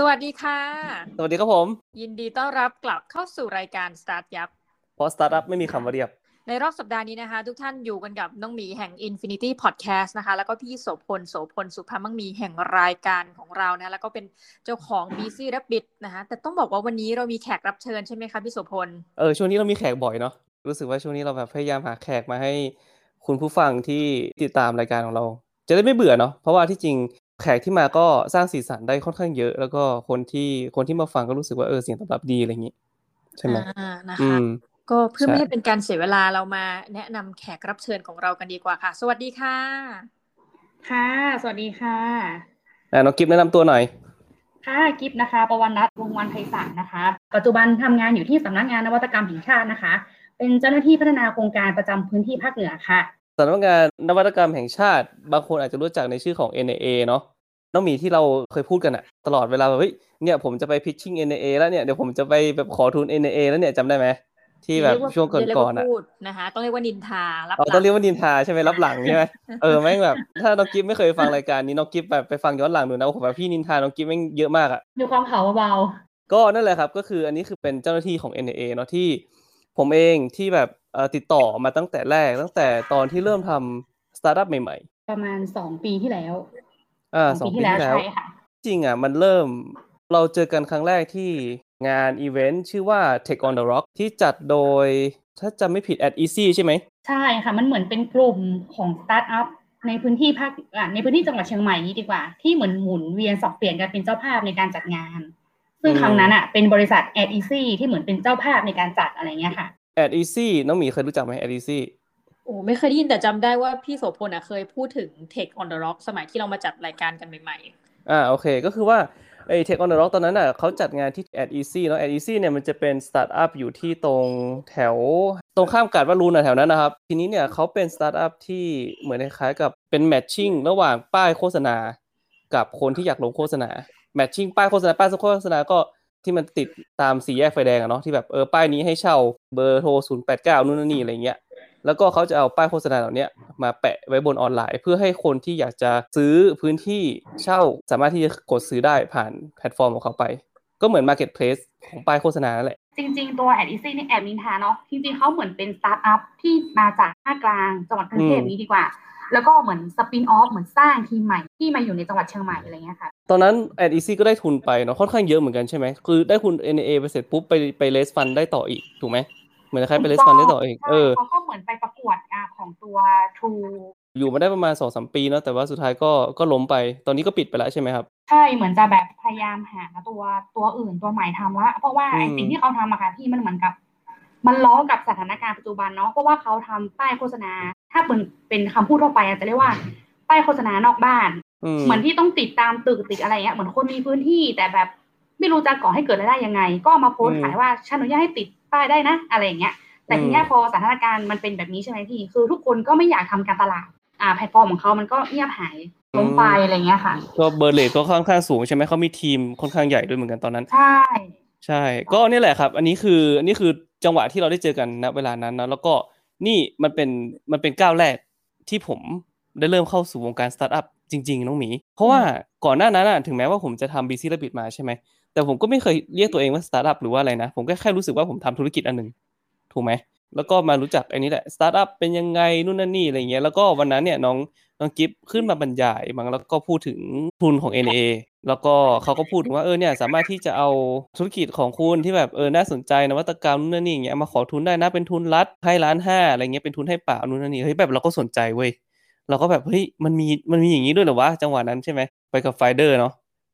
สวัสดีค่ะ สวัสดีครับผม ยินดีต้อนรับกลับเข้าสู่รายการสตาร์ทยับเพราะสตาร์ทอัพไม่มีคำว่าเรียบ ในรอบสัปดาห์นี้นะคะ ทุกท่านอยู่กันกับน้องหมีแห่ง Infinity Podcast นะคะ แล้วก็พี่โสพลโสพลสุภาพมังมีแห่งรายการของเรานะ แล้วก็เป็นเจ้าของ Busy Rabbit นะคะแต่ต้องบอกว่าวันนี้เรามีแขกรับเชิญใช่ไหมคะพี่โสพลเออช่วงนี้เรามีแขกบ่อยเนาะรู้สึกว่าช่วงนี้เราแบบพยายามหาแขกมาให้คุณผู้ฟังที่ติดตามรายการของเรา จะได้ไม่เบื่อเนาะเพราะว่าที่จริง แขกที่มาก็สร้างสีสันได้ค่อนข้างเยอะ แล้วก็คนที่คนที่มาฟังก็รู้สึกว่าเออเสียงตอบรับดีอะไรอย่างนี้ใช่ไหมอ่านะอืคะมก็เพื่อใช่ไม่ให้เป็นการเสียเวลาเรามาแนะนำแขกรับเชิญของเรากันดีกว่าค่ะ สวัสดีค่ะ ค่ะ สวัสดีค่ะอะน้องกิฟแนะนำตัวหน่อย ค่ะกิฟต์นะคะประวันรัตน์วงศ์วันไพศาลนะคะ ปัจจุบันทำงานอยู่ที่สำนักงานนวัตกรรมแห่งชาตินะคะ เป็นเจ้าหน้าที่พัฒนาโครงการประจำพื้นที่ภาคเหนือค่ะ สำนักงานนวัตกรรมแห่งชาติ บางคนอาจจะรู้จักในชื่อของ NAA เนาะน้องหมีที่เราเคยพูดกันอะตลอดเวลาแบบเฮ้ยเนี่ยผมจะไปพิชชิ่ง NAA แล้วเนี่ยเดี๋ยวผมจะไปแบบขอทุน NAA แล้วเนี่ยจำได้ไหมที่แบบเรียาช่วงก่อนเรียก่อนว่าอะพูดนะคะต้องเรียกว่านินทารับเราหลัต้องเรียกว่านินทาใช่ไหมรับหลังใช่ไหมเออแม่งแบบ ถ้าน้องกิฟไม่เคยฟังรายการนี้น้องกิฟแบบไปฟังย้อนหลังดูนะโอ้โหแบบพี่นินทาน้องกิฟแม่งเยอะมากอะมีความเผาเบาก็นั่นแหละครับก็คืออันนี้คือเป็นเจ้าหน้าที่ของ NAA เนาะที่ ผมเองที่แบบเอ่อติดต่อมาตั้งแต่แรก ตั้งแต่ตอนที่เริ่มทำสตาร์ทอัพใหม่ ๆ ประมาณสองปีที่แล้วๆอ่าสสอองงปีปีที่ที่แล้แล้ววใช่ค่ะจริงอะมันเริ่มเราเจอกันครั้งแรกที่งานอีเวนต์ชื่อว่า Tech on the Rock ที่จัดโดยถ้าจำไม่ผิด AdEasy ใช่ไหม ใช่ค่ะ มันเหมือนเป็นกลุ่มของสตาร์ทอัพในพื้นที่ภาคอะในพื้นที่จังหวัดเชียงใหม่นี้ดีกว่า ที่เหมือนหมุนเวียนสับเปลี่ยนกันเป็นเจ้าภาพในการจัดงาน ซึ่งอืมครั้งนั้นอะเป็นบริษัท AdEasy ที่เหมือนเป็นเจ้าภาพในการจัดอะไรเงี้ยค่ะ at easy น้องหมีเคยรู้จักไหม at easy โอ้ไม่เคยได้ยินแต่จำได้ว่าพี่โสพลอะเคยพูดถึง Tech on the Rock สมัยที่เรามาจัดรายการกันใหม่อ่าโอเค ก็คือว่าไอ้ Tech on the Rock ตอนนั้นอะเขาจัดงานที่ at easy เนาะ at easy เนี่ยมันจะเป็นสตาร์ทอัพอยู่ที่ตรงแถว ตรงข้ามกาดวารูนอะแถวนั้นนะครับ ทีนี้เนี่ยเขาเป็นสตาร์ทอัพที่เหมือนคล้ายๆกับเป็น matching ระหว่างป้ายโฆษณา กับคนที่อยากลงโฆษณา matching ป้ายโฆษณาป้ายโฆษณาก็ที่มันติดตามสี่แยกไฟแดงอะเนาะที่แบบเออป้ายนี้ให้เช่าเบอร์โทร0 8 9นู่นนนนี่อะไรเงี้ยแล้วก็เขาจะเอาป้ายโฆษณาเหล่าเนี้ยมาแปะไว้บนออนไลน์ เพื่อให้คนที่อยากจะซื้อพื้นที่เช่าสามารถที่จะกดซื้อได้ผ่านแพลตฟอร์มของเขาไป ก็เหมือน Marketplace ของป้ายโฆษณานั่นแหละ จริง ๆ ตัว AdEasy นี่แอบนินทาเนาะจริงๆเขาเหมือนเป็นสตาร์ทอัพที่มาจากภาคกลางจังหวัดกรุงเทพอืมนี้ดีกว่า แล้วก็เหมือนสปินออฟเหมือนสร้างทีมใหม่ที่มาอยู่ในจังหวัดเชียงใหม่อะไรเงี้ยค่ะ ตอนนั้น at easy ก็ได้ทุนไปเนาะค่อนข้างเยอะเหมือนกันใช่ไหมคือได้ทุน NAA ไปเสร็จปุ๊บไปไปเลสฟันได้ต่ออีกถูกไหมเหมือนคล้ายๆไปเลสฟันได้ต่ออีกใช่เออเขาก็เหมือนไปประกวดอะของตัว True อยู่มาได้ประมาณสองสามปีเนาะแต่ว่าสุดท้ายก็ก็ล้มไป ตอนนี้ก็ปิดไปแล้วใช่ไหมครับ ใช่เหมือนจะแบบพยายามหาตัวตัวอื่นตัวใหม่ทำละเพราะว่าไอ้อืมสิ่งที่เขาทำอะค่ะพี่มันเหมือนกับ มันล้อกับสถานการณ์ปัจจุบันเนาะเพราะว่าเขาทำป้ายโฆษณา ถ้าเป็นเป็นคำพูดทั่วไปอาจจะเรียกว่า ป้ายโฆษณานอกบ้านอืมเหมือนที่ต้องติดตามตึกติดอะไรเงี้ยเหมือนคนมีพื้นที่แต่แบบไม่รู้จะก่อให้เกิดรายได้ยังไง ก็เอามาโพสต์อืมขายว่าฉันอนุญาตให้ติดป้ายได้นะ อะไรอย่างเงี้ยแต่อืมทีเนี้ยพอสถานการณ์มันเป็นแบบนี้ใช่ไหมพี่คือทุกคนก็ไม่อยากทำการตลาดอ่าแพลตฟอร์มของเขามันก็เงียบหายล้มไปอะไรเงี้ยค่ะก็เบอร์เลทก็ค่อนข้างสูงใช่ไหมเขามีทีมค่อนข้างใหญ่ด้วยเหมือนกันตอนนั้น ใช่ ใช่ ก็นี่แหละครับ อันนี้คืออันนี้คือ จังหวะที่เราได้เจอกันณเวลานั้นนะแล้วก็นี่มันเป็นมันเป็นก้าวแรกที่ผมได้เริ่มเข้าสู่วงการสตาร์ทอัพจริงๆน้องหมี เพราะว่าก่อนหน้านั้นถึงแม้ว่าผมจะทำ Busy Rabbit มาใช่ไหมแต่ผมก็ไม่เคยเรียกตัวเองว่าสตาร์ทอัพหรือว่าอะไรนะ ผมก็แค่รู้สึกว่าผมทำธุรกิจอันหนึ่งถูกไหม แล้วก็มารู้จักไอ้นี้แหละสตาร์ทอัพเป็นยังไงนู่นนั่นนี่อะไรเงี้ยแล้วก็วันนั้นเนี่ยน้องน้องกิฟขึ้นมาบรรยายบ้างแล้วก็พูดถึงทุนของ NIA แล้วก็เขาก็พูดถึงว่าเออเนี่ยสามารถที่จะเอาธุรกิจของคุณที่แบบเออน่าสนใจนวัตกรรมนู่นนั่นนี่อย่างเงี้ยมาขอทุนได้นะเป็นทุนรัฐให้ล้านห้าอะไรเงี้ยเป็นทุนให้เปล่านู่นนั่นนี่เฮ้ยแบบเราก็สนใจเว้ยเราก็แบบเฮ้ยมันมีมันมีอย่างนี้ด้วยเหรอวะจังหวะนั้นใช่ไหมไปกับไฟเดอร์เนาะ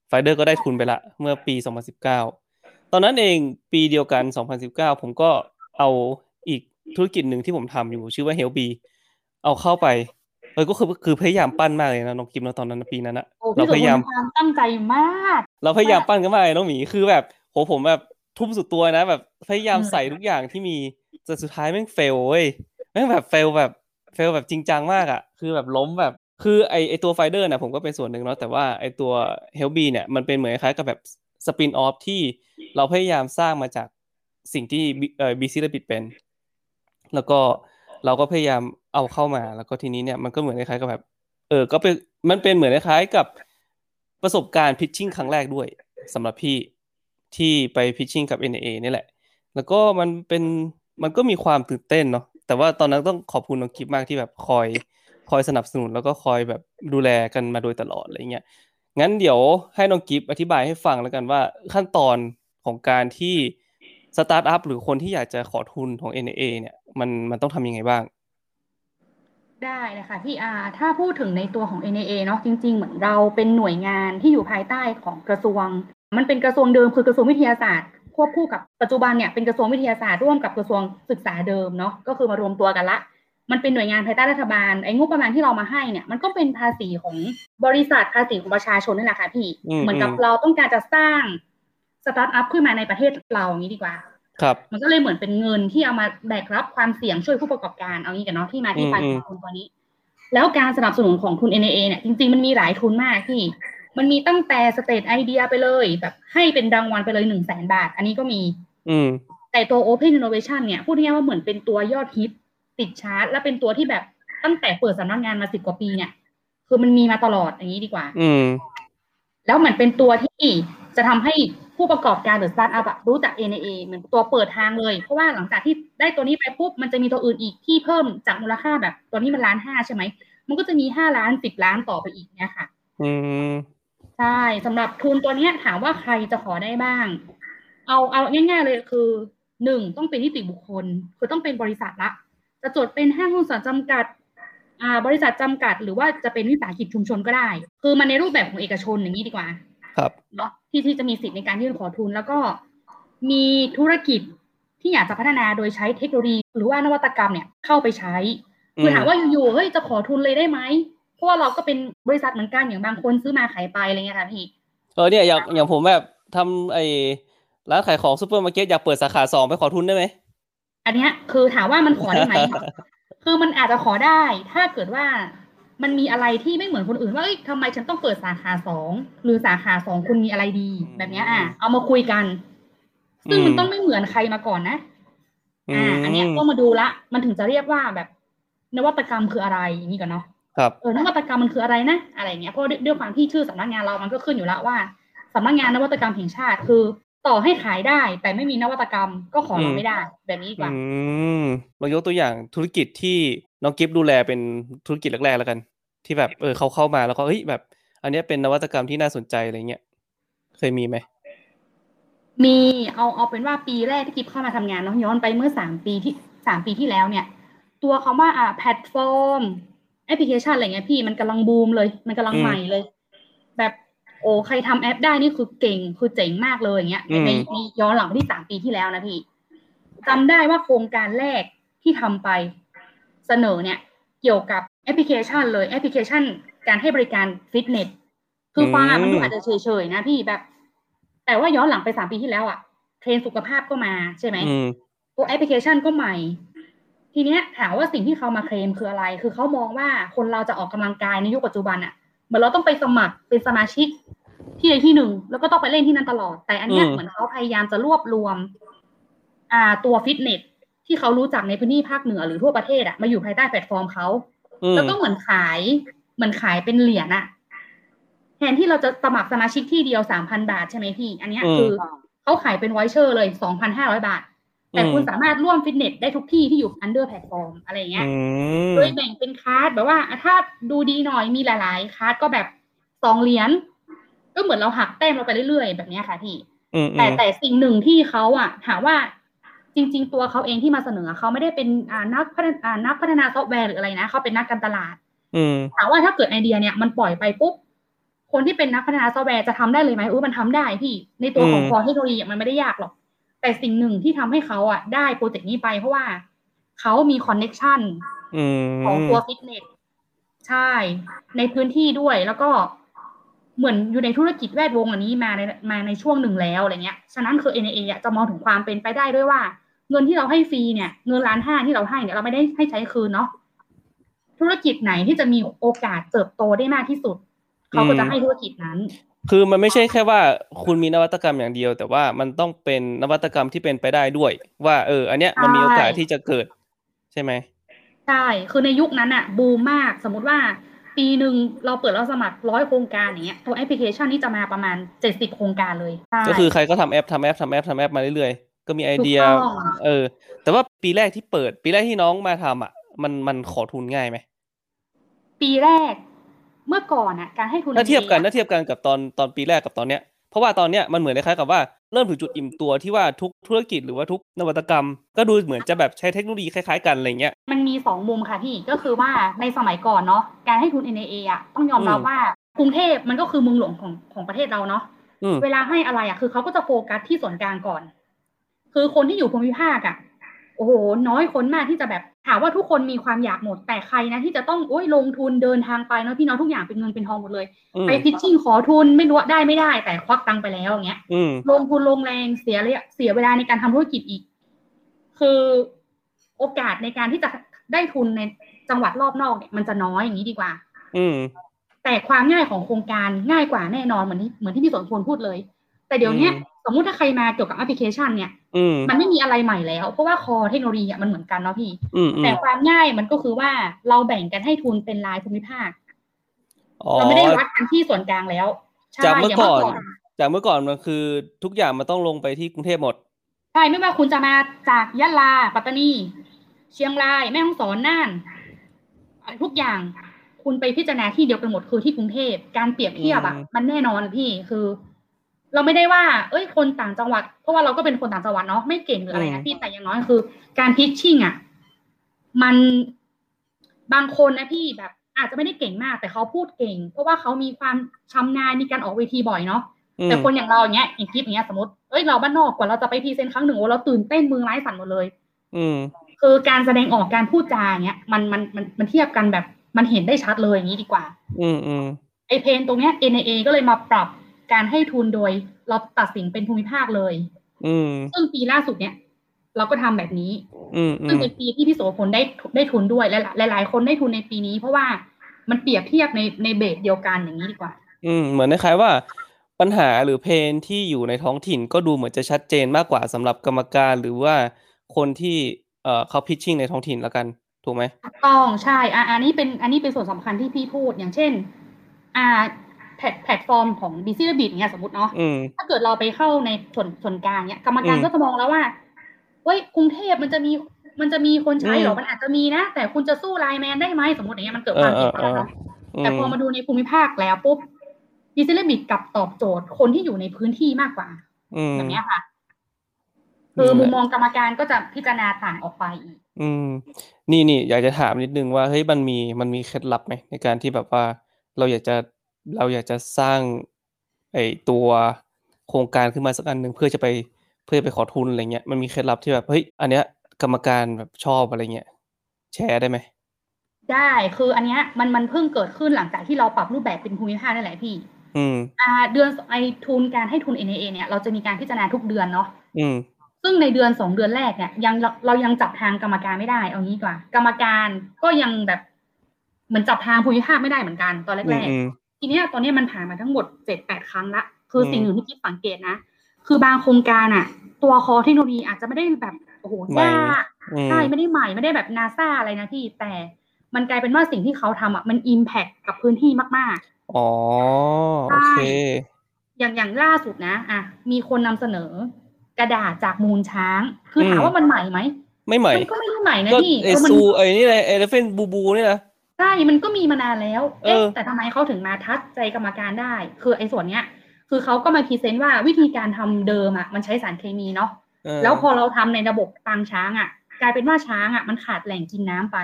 ไฟเดอร์ก็ได้ทุนไปละเมื่อปี 2019 ตอนนั้นเองปีเดียวกัน 2019 ผมก็เอา ธุรกิจหนึ่งที่ผมทำอยู่ชื่อว่า Help B เอาเข้าไปเออก็คือคือพยายามปั้นมากเลยนะน้องกิฟนะตอนนั้นนะปีนั้นอะโอ้เราพี่สุพยายามพลความตั้งใจมาก เราพยายามปั้นกันมากเลยน้องหมีคือแบบโหผมแบบทุ่มสุดตัวนะ แบบพยายามอืมใส่ทุกอย่างที่มีแต่สุดท้ายแม่ง fail เว้ยแม่งแบบ fail แบบ fail แบบจริงจังมากอะคือแบบล้มแบบคือไอไอตัวไฟเดอร์นะผมก็เป็นส่วนหนึ่งเนาะแต่ว่าไอตัว Help B เนี่ยมันเป็นเหมือนคล้ายๆกับแบบ spin-off ที่เราพยายามสร้างมาจากสิ่งที่ B- เอ่อ BC Rabbit เป็น แล้วก็เราก็พยายามเอาเข้ามา แล้วก็ทีนี้เนี่ยมันก็เหมือนคล้ายๆกับแบบ เออ ก็เป็นมันเป็นเหมือนคล้ายๆกับประสบการณ์พิชชิ่งครั้งแรกด้วยสำหรับพี่ที่ไปพิชชิ่งกับ NA นี่แหละ แล้วก็มันเป็นมันก็มีความตื่นเต้นเนาะแต่ว่าตอนนั้นต้องขอบคุณน้องกิฟมากที่แบบคอยคอยสนับสนุนแล้วก็คอยแบบดูแลกันมาโดยตลอดอะไรเงี้ยงั้นเดี๋ยวให้น้องกิฟอธิบายให้ฟังแล้วกันว่าขั้นตอนของการที่ สตาร์ทอัพหรือคนที่อยากจะขอทุนของ NAA เนี่ยมันมันต้องทำยังไงบ้าง ได้นะคะพี่อาถ้าพูดถึงในตัวของ NAA เนาะจริง ๆ เหมือนเราเป็นหน่วยงานที่อยู่ภายใต้ของกระทรวง มันเป็นกระทรวงเดิมคือกระทรวงวิทยาศาสตร์ควบคู่กับปัจจุบันเนี่ยเป็นกระทรวงวิทยาศาสตร์ร่วมกับกระทรวงศึกษาเดิมเนาะก็คือมารวมตัวกันละ มันเป็นหน่วยงานภายใต้รัฐบาลไอ้งบประมาณที่เรามาให้เนี่ยมันก็เป็นภาษีของบริษัทภาษีของประชาชนนี่แหละค่ะพี่อืมเหมือนกับอืมเราต้องการจะสร้าง สตาร์ทอัพขึ้นมาในประเทศเราอย่างนี้ดีกว่าครับมันก็เลยเหมือนเป็นเงินที่เอามาแบกรับความเสี่ยงช่วยผู้ประกอบการเอางี้กันเนาะที่มาที่ไปอืมของทุนตัวนี้ แล้วการสนับสนุนของทุน NIA เนี่ยจริงๆมันมีหลายทุนมากที่ มันมีตั้งแต่ stage idea ไปเลย แบบให้เป็นรางวัลไปเลยหนึ่งแสนบาท อันนี้ก็มี อืม แต่ตัว Open Innovation เนี่ยพูดง่ายๆว่าเหมือนเป็นตัวยอดฮิตติดชาร์ตและเป็นตัวที่แบบตั้งแต่เปิดสำนักงานมาสิบกว่าปีเนี่ย คือมันมีมาตลอดอย่างนี้ดีกว่า อืม แล้วเหมือนเป็นตัวที่จะทำให้ ผู้ประกอบการหรือสตาร์ทอัพอะรู้จัก NAA เหมือนตัวเปิดทางเลย เพราะว่าหลังจากที่ได้ตัวนี้ไปปุ๊บมันจะมีตัวอื่นอีกที่เพิ่มจากมูลค่าแบบ ตัวนี้มันล้านห้าใช่ไหม มันก็จะมีห้าล้านสิบล้านต่อไปอีกเนี่ยค่ะ อืมใช่สำหรับทุนตัวเนี้ยถามว่าใครจะขอได้บ้าง เอาเอาง่าย ๆเลยคือหนึ่งต้องเป็นนิติบุคคล คือต้องเป็นบริษัทละ จะจดเป็นห้างหุ้นส่วนจำกัดอ่าบริษัทจำกัดหรือว่าจะเป็นวิสาหกิจชุมชนก็ได้ คือมันในรูปแบบของเอกชนอย่างนี้ดีกว่าครับ เนาะที่ที่จะมีสิทธิ์ในการยื่นขอทุน แล้วก็มีธุรกิจที่อยากจะพัฒนาโดยใช้เทคโนโลยีหรือว่านวัตกรรมเนี่ยเข้าไปใช้คือถามว่าอยู่ๆเฮ้ยจะขอทุนเลยได้ไหมเพราะว่าเราก็เป็นบริษัทเหมือนกันอย่างบางคนซื้อมาขายไปอะไรเงี้ยค่ะพี่เออเนี่ยอย่างอย่างผมแบบทำไอ้ร้านขายของซูเปอร์มาร์เก็ตอยากเปิดสาขาสองไปขอทุนได้ไหมอันเนี้ยคือถามว่ามันขอได้ไหมคือมันอาจจะขอได้ ถ้าเกิดว่า มันมีอะไรที่ไม่เหมือนคนอื่นว่าเอ้ยทำไมฉันต้องเปิดสาขาสองหรือสาขาสองคุณมีอะไรดี แบบเนี้ยอะ เอามาคุยกัน ซึ่งมันต้องไม่เหมือนใครมาก่อนนะ อ่า อันเนี้ยต้องมาดูละ มันถึงจะเรียกว่าแบบนวัตกรรมคืออะไรอย่างนี้ก่อนเนาะครับเออนวัตกรรมมันคืออะไรนะอะไรเงี้ยเพราะด้วยด้วยความที่ชื่อสำนักงานเรามันก็ขึ้นอยู่แล้วว่าสำนักงานนวัตกรรมแห่งชาติคือต่อให้ขายได้ แต่ไม่มีนวัตกรรมก็ขอเราอืมไม่ได้ แบบนี้ดีกว่าอืมเรายกตัวอย่างธุรกิจที่ น้องกิฟดูแลเป็นธุรกิจแรกๆแล้วกัน ที่แบบเออเขาเข้ามาแล้วก็เฮ้ยแบบ อันเนี้ยเป็นนวัตกรรมที่น่าสนใจอะไรเงี้ยเคยมีไหมมีเอาเอาเป็นว่าปีแรกที่กิฟเข้ามาทำงานเนาะย้อนไปเมื่อสามปีที่สามปีที่แล้วเนี่ย ตัวคำว่าอ่าแพลตฟอร์มแอปพลิเคชันอะไรเงี้ยพี่มันกำลังบูมเลย มันกำลังอืมใหม่เลย แบบโอ้ใครทำแอปได้นี่คือเก่งคือเจ๋งมากเลยอย่างเงี้ยอืมในในย้อนหลังไปที่สามปีที่แล้วนะพี่จำได้ว่าโครงการแรกที่ทำไป เสนอเนี่ยเกี่ยวกับแอปพลิเคชันเลยแอปพลิเคชันการให้บริการฟิตเนสคือฟังอะมันดูอาจจะเฉยๆนะพี่แบบ แต่ว่าย้อนหลังไปสามปีที่แล้วอะเทรนด์สุขภาพก็มาใช่ไหมอืมตัวแอปพลิเคชันก็ใหม่ ทีเนี้ยถามว่าสิ่งที่เขามาเคลมคืออะไร คือเขามองว่าคนเราจะออกกำลังกายในยุคปัจจุบันอะเหมือนเราต้องไปสมัครเป็นสมาชิกที่ใดที่หนึ่ง แล้วก็ต้องไปเล่นที่นั่นตลอด แต่อันเนี้ยอืมเหมือนเขาพยายามจะรวบรวม อ่าตัวฟิตเนส ที่เขารู้จักในพื้นที่ภาคเหนือหรือทั่วประเทศอะมาอยู่ภายใต้แพลตฟอร์มเขาอืมแล้วก็เหมือนขายเหมือนขายเป็นเหรียญอะแทนที่เราจะสมัครสมาชิกที่เดียวสามพันบาทใช่ไหมพี่ อันเนี้ยอืมคือเขาขายเป็น voucher เลยสองพันห้าร้อยบาท แต่อืมคุณสามารถร่วมฟิตเนสได้ทุกที่ที่อยู่ under แพลตฟอร์มอะไรอย่างเงี้ยอืมโดยแบ่งเป็น card แบบว่าอะถ้าดูดีหน่อยมีหลาย ๆ card ก็แบบสองเหรียญก็เหมือนเราหักแต้มเราไปเรื่อยๆ แบบเนี้ยค่ะพี่อืมแต่แต่สิ่งหนึ่งที่เขาอะถามว่า จริง ๆ ตัวเขาเองที่มาเสนอเขาไม่ได้เป็นอ่านักพัฒนาอ่านักพัฒนาซอฟต์แวร์หรืออะไรนะเขาเป็นนักการตลาดอืมถามว่าถ้าเกิดไอเดียเนี่ยมันปล่อยไปปุ๊บคนที่เป็นนักพัฒนาซอฟต์แวร์จะทำได้เลยไหมอุ้ยมันทำได้พี่ ในตัวของอืม core technology อะมันไม่ได้ยากหรอก แต่สิ่งหนึ่งที่ทำให้เขาอะได้โปรเจกต์นี้ไปเพราะว่าเขามี connectionอืมของตัวฟิตเนสใช่ ในพื้นที่ด้วยแล้วก็เหมือนอยู่ในธุรกิจแวดวงอันนี้มาในมาในช่วงหนึ่งแล้วอะไรเงี้ย ฉะนั้นคือ NIA อะจะมองถึงความเป็นไปได้ด้วยว่า เงินที่เราให้ฟรีเนี่ย เงินล้านห้าที่เราให้เนี่ยเราไม่ได้ให้ใช้คืนเนาะธุรกิจไหนที่จะมีโอกาสเติบโตได้มากที่สุด เขาก็จะให้ธุรกิจนั้น คือมันไม่ใช่แค่ว่าคุณมีนวัตกรรมอย่างเดียว แต่ว่ามันต้องเป็นนวัตกรรมที่เป็นไปได้ด้วย ว่าเออ อันเนี้ยมันมีโอกาสที่จะเกิด ใช่ไหมใช่คือในยุคนั้นอะบูมมากสมมติว่าปีหนึ่งเราเปิดรับสมัครร้อยโครงการอย่างเงี้ยตัวแอปพลิเคชันนี่จะมาประมาณเจ็ดสิบโครงการเลยใช่ก็คือใครก็ทำแอปทำแอปทำแอปทำแอปมาเรื่อยๆ ก็มีไอเดียถูกต้องเออ แต่ว่าปีแรกที่เปิด ปีแรกที่น้องมาทำอะ มันมันขอทุนง่ายไหม ปีแรก เมื่อก่อนอะ การให้ทุนถ้าเทียบกัน MBA ถ้าเทียบกันกับตอนตอนปีแรกกับตอนเนี้ย เพราะว่าตอนเนี้ยมันเหมือนคล้ายๆกับว่าเริ่มถึงจุดอิ่มตัวที่ว่าทุกธุรกิจหรือว่าทุกนวัตกรรม ก็ดูเหมือนจะแบบใช้เทคโนโลยีคล้ายๆกันอะไรเงี้ย มันมีสองมุมค่ะพี่ ก็คือว่าในสมัยก่อนเนาะ การให้ทุน NAA อะต้องยอมรับอืมว่ากรุงเทพมันก็คือเมืองหลวงของของประเทศเราเนาะอืมเวลาให้อะไรอะคือเขาก็จะโฟกัสที่ส่วนกลางก่อน คือคนที่อยู่ภูมิภาคอะโอ้โหน้อยคนมากที่จะแบบถามว่าทุกคนมีความอยากหมดแต่ใครนะ ที่จะต้องโอ้ยลงทุนเดินทางไปเนาะพี่เนาะทุกอย่างเป็นเงินเป็นทองหมดเลยอืมไปพิชชิ่งขอทุนไม่รู้ว่าได้ไม่ได้ แต่ควักตังค์ไปแล้วอย่างเงี้ยอืมลงทุนลงแรงเสียระยะเสียเวลาในการทำธุรกิจอีก คือโอกาสในการที่จะได้ทุนในจังหวัดรอบนอกเนี่ยมันจะน้อยอย่างนี้ดีกว่า อืมแต่ความง่ายของโครงการง่ายกว่าแน่นอนเหมือนที่เหมือนที่พี่สนพลพูดเลย แต่เดี๋ยวเนี้ยอืม สมมุติถ้าใครมาเกี่ยวกับแอปพลิเคชันเนี่ยอืมมันไม่มีอะไรใหม่แล้ว เพราะว่าคอเทคโนโลยีอะมันเหมือนกันเนาะพี่อืมอืแต่มความง่ายมันก็คือว่าเราแบ่งกันให้ทุนเป็นรายภูมิภาคอ๋อเราไม่ได้วัดกันที่ส่วนกลางแล้วใช่จากเมื่อย่งก่อน จากเมื่อก่อนมันคือทุกอย่างมันต้องลงไปที่กรุงเทพหมดใช่ไม่ว่าคุณจะมาจากยะลาปัตตานี เชียงรายแม่ฮ่องสอนน่านอะไรทุกอย่างคุณไปพิจารณาที่เดียวกันหมดคือที่กรุงเทพการเปรียบเทียบอะอืมมันแน่นอนพี่คือ เราไม่ได้ว่า เอ้ย คนต่างจังหวัด เพราะว่าเราก็เป็นคนต่างจังหวัดเนาะ ไม่เก่งหรืออะไรนะพี่แต่อย่างน้อยคือ การ pitching อะ มันบางคนนะพี่แบบ อาจจะไม่ได้เก่งมาก แต่เขาพูดเก่ง เพราะว่าเขามีความชำนาญมีการออกเวทีบ่อยเนาะอืมแต่คนอย่างเราอย่างเงี้ยอย่างกิฟอย่างเงี้ยสมมติ เอ้ย เราบ้านนอกกว่าเราจะไป present ครั้งหนึ่งโอ้เราตื่นเต้นมือไม้สั่นหมดเลย อืมคือการแสดงออกการพูดจาอย่างเงี้ย มันมันมันมันเทียบกันแบบ มันเห็นได้ชัดเลยอย่างนี้ดีกว่า อืมอืมไอเพนตรงเนี้ย NAA ก็เลยมาปรับ การให้ทุนโดยเราตัดสินเป็นภูมิภาคเลย อืมซึ่งปีล่าสุดเนี้ยเราก็ทำแบบนี้ อืมอืซึ่งมเป็นปีที่พี่โสพลได้ได้ทุนด้วยและหลายหลาย ๆ คนได้ทุนในปีนี้ เพราะว่ามันเปรียบเทียบในในเบสเดียวกันอย่างนี้ดีกว่า อืมเหมือนคล้ายๆว่าปัญหาหรือเพนที่อยู่ในท้องถิ่นก็ดูเหมือนจะชัดเจนมากกว่าสำหรับกรรมการหรือว่าคนที่เอ่อเขา pitching ในท้องถิ่นแล้วกัน ถูกไหมถูกต้องใช่อะอันนี้เป็นอันนี้เป็นส่วนสำคัญที่พี่พูดอย่างเช่น อ่า แพลตแพลตฟอร์มของ b ิซี่บิทเนี่ยสมมติเนาะอืมถ้าเกิดเราไปเข้าในส่วนส่วนกลางเนี่ยกรรมการอืมก็จะมองแล้วว่าเว้ยกรุงเทพมันจะมีมันจะมีคนใช้เหรออืมมันอาจจะมีนะ แต่คุณจะสู้ไลน์แมนได้ไหมสมมติอย่างเงี้ยมันเกิดเอความอเอผิดอพลาดเนาะเออแต่พอมาดูในภูมิภาคแล้วปุ๊บ b ิซี่บิทกลับตอบโจทย์คนที่อยู่ในพื้นที่มากกว่าอืมแบบเนี้ยค่ะ คือนี่แหละมุมมองกรรมการก็จะพิจารณาต่างออกไปอีกอืม นี่นี่อยากจะถามนิดนึงว่าเฮ้ยมันมีมันมีเคล็ดลับไหมในการที่แบบว่า เราอยากจะ เราอยากจะสร้างไอ้ตัวโครงการขึ้นมาสักอันหนึ่งเพื่อจะไปเพื่อไปขอทุนอะไรเงี้ยมันมีเคล็ดลับที่แบบเฮ้ยอันเนี้ยกรรมการแบบชอบอะไรเงี้ยแชร์ได้ไหมได้คืออันเนี้ยมันมันเพิ่งเกิดขึ้นหลังจากที่เราปรับรูปแบบเป็นภูมิภาคนั่นแหละพี่อืมอ่า เดือนไอทุนการให้ทุน NAA เนี่ยเราจะมีการพิจารณาทุกเดือนเนาะอืมซึ่งในเดือนสองเดือนแรกเนี่ยยังเราเรายังจับทางกรรมการไม่ได้เอางี้ดีกว่า กรรมการก็ยังแบบเหมือนจับทางภูมิภาคไม่ได้เหมือนกันตอนอืแรมกอืมๆ ทีเนี้ยตอนเนี้ยมันผ่านมาทั้งหมดเจ็ดแปดครั้งละคืออมสิ่งหนึ่งที่คิดสังเกตนะ คือบางโครงการอะตัวคอเทคโนโลยีอาจจะไม่ได้แบบโอ้โหใหม่ยากอืมใช่ไม่ได้ใหม่ไม่ได้แบบนาซาอะไรนะพี่แต่มันกลายเป็นว่าสิ่งที่เขาทำอะมัน impact กับพื้นที่มากอ๋อโอเคๆอย่างอย่างล่าสุดนะอะมีคนนำเสนอ กระดาษจากมูลช้าง คือถามอืมว่ามันใหม่ไหมไม่ใหม่มันก็ไม่ได้ใหม่นะก็พี่ไอเออมันซูไอนี่เลย elephant poo poo นี่นะ ใช่มันก็มีมานานแล้ว เอเอ๊ะอแต่ทำไมเขาถึงมาทัดใจกรรมการได้ คือไอ้ส่วนเนี้ย คือเขาก็มา present ว่าวิธีการทำเดิมอะมันใช้สารเคมีเนาะเออแล้วพอเราทำในระบบปางช้างอะ กลายเป็นว่าช้างอะมันขาดแหล่งกินน้ำไป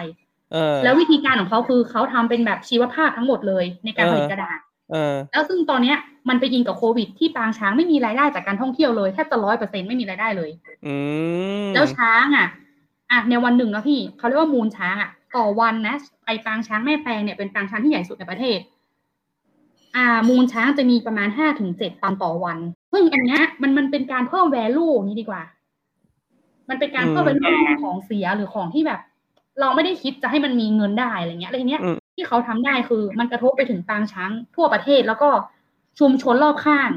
เออแล้ววิธีการของเขาคือเขาทำเป็นแบบชีวภาพทั้งหมดเลยในการผลิตเออกระดาษเออแล้วซึ่งตอนเนี้ยมันไปอิงกับโควิด ที่ปางช้างไม่มีรายได้จากการท่องเที่ยวเลยแทบจะร้อยเปอร์เซ็นไม่มีรายได้เลยอืมแล้วช้างอะอะในวันหนึ่งนะพี่เขาเรียกว่ามูลช้างอะ ต่อวันนะ ไอปางช้างแม่แปลงเนี่ยเป็นปางช้างที่ใหญ่สุดในประเทศ อ่า มูลช้างจะมีประมาณห้าถึงเจ็ดตันต่อวัน ซึ่งอันเนี้ยมันมันเป็นการเพิ่ม value นี้ดีกว่า มันเป็นการเพิ่ม value ของเสียหรือของที่แบบ เราไม่ได้คิดจะให้มันมีเงินได้อะไรเงี้ยอะไรเนี้ยที่เขาทำได้คือ มันกระทบไปถึงปางช้างทั่วประเทศแล้วก็ชุมชนรอบข้าง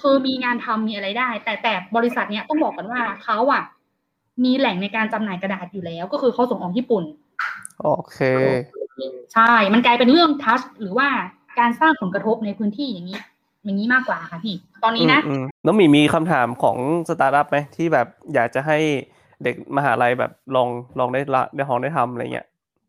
คือมีงานทำมีอะไรได้ แต่แต่บริษัทเนี้ยต้องบอกกันว่าเขาอะมีแหล่งในการจำหน่ายกระดาษอยู่แล้ว ก็คือเขาส่งออกญี่ปุ่น โอเคใใช่ มันกลายเป็นเรื่องทัชหรือว่าการสร้างผลกระทบในพื้นที่อย่างนี้อย่างนี้มากกว่าค่ะพี่ ตอนนี้นะอืมอืมน้องหมีมีคำถามของสตาร์ทอัพไหมที่แบบอยากจะให้เด็กมหาลัยแบบลองลองได้ละได้ลองได้ทำอะไรเงี้ย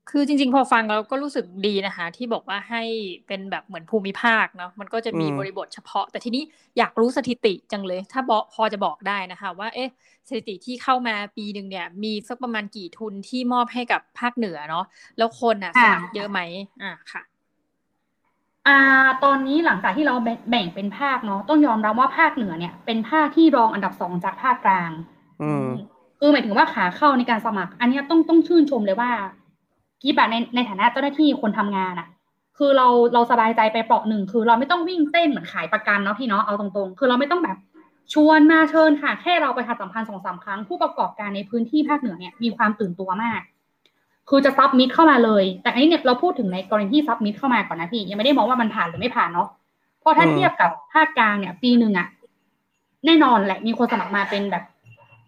คือจริง ๆ พอฟังแล้วก็รู้สึกดีนะคะ ที่บอกว่าให้เป็นแบบเหมือนภูมิภาคเนาะมันก็จะมีอืมบริบทเฉพาะ แต่ทีนี้อยากรู้สถิติจังเลย ถ้าบอกพอจะบอกได้นะคะ ว่าเอ๊ะสถิติที่เข้ามาปีหนึ่งเนี่ย มีสักประมาณกี่ทุนที่มอบให้กับภาคเหนือเนาะแล้วคนอะสค่ะมัครเยอะไหมอ่าค่ะอ่าตอนนี้หลังจากที่เราแบ่งแบ่งเป็นภาคเนาะต้องยอมรับว่าภาคเหนือเนี่ย เป็นภาคที่รองอันดับสองจากภาคกลาง อืมคือหมายถึงว่าขาเข้าในการสมัคร อันเนี้ยต้องต้องชื่นชมเลยว่า กีบะในในฐานะเจ้าหน้าที่คนทำงานอะคือเราเราสบายใจไปเปราะหนึ่งคือเราไม่ต้องวิ่งเต้นเหมือนขายประกันเนาะพี่เนาะเอาตรงๆ คือเราไม่ต้องแบบชวนมาเชิญค่ะ แค่เราไปทำสัมพันธ์สองสามครั้งผู้ประกอบการในพื้นที่ภาคเหนือเนี่ยมีความตื่นตัวมาก คือจะ submit เข้ามาเลย แต่อันนี้เนี่ยเราพูดถึงในกรณีที่ submit เข้ามาก่อนนะพี่ ยังไม่ได้มองว่ามันผ่านหรือไม่ผ่านเนาะเพราะถ้าเทียบกับภาคกลางเนี่ย ปีหนึ่งอะแน่นอนแหละมีคนสมัครมาเป็นแบบ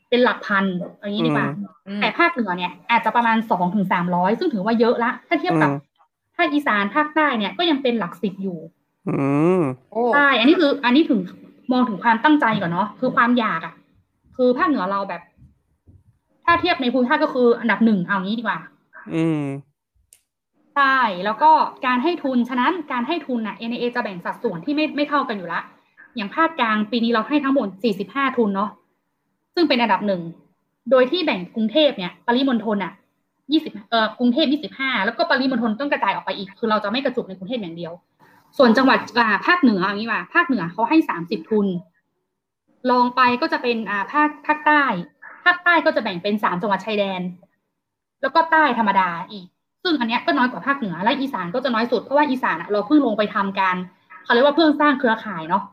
เป็นหลักพันอย่างนี้ดีกว่าอืมแต่ภาคเหนือเนี่ยอาจจะประมาณสองถึงสามร้อยซึ่งถือว่าเยอะละ ถ้าเทียบกับอืมภาคอีสานภาคใต้เนี่ยก็ยังเป็นหลักสิบอยู่อืมโอ้ใช่อันนี้คือ อันนี้ถึงมองถึงความตั้งใจก่อนเนาะคือความอยากอะคือภาคเหนือเราแบบ ถ้าเทียบในภูมิภาคก็คืออันดับหนึ่งเอางี้ดีกว่า อืมใช่แล้วก็การให้ทุนฉะนั้นการให้ทุนน่ะ NAA จะแบ่งสัดส่วนที่ไม่ไม่เท่ากันอยู่ละอย่างภาคกลางปีนี้เราให้ทั้งหมด45ทุนเนาะ ซึ่งเป็นอันดับหนึ่ง โดยที่แบ่งกรุงเทพเนี่ย ปริมณฑลอะ20เอ่อกรุงเทพ25แล้วก็ปริมณฑลต้องกระจายออกไปอีก คือเราจะไม่กระจุกในกรุงเทพอย่างเดียว ส่วนจังหวัดอ่าภาคเหนืออย่างนี้ว่า ภาคเหนือเขาให้30ทุน ลองไปก็จะเป็นอ่าภาคภาคใต้ ภาคใต้ก็จะแบ่งเป็นสามจังหวัดชายแดน แล้วก็ใต้ธรรมดาอีก ซึ่งอันเนี้ยก็น้อยกว่าภาคเหนือ และอีสานก็จะน้อยสุด เพราะว่าอีสานอะเราเพิ่งลงไปทำการเขาเรียกว่าเพิ่งสร้างเครือข่ายเนาะ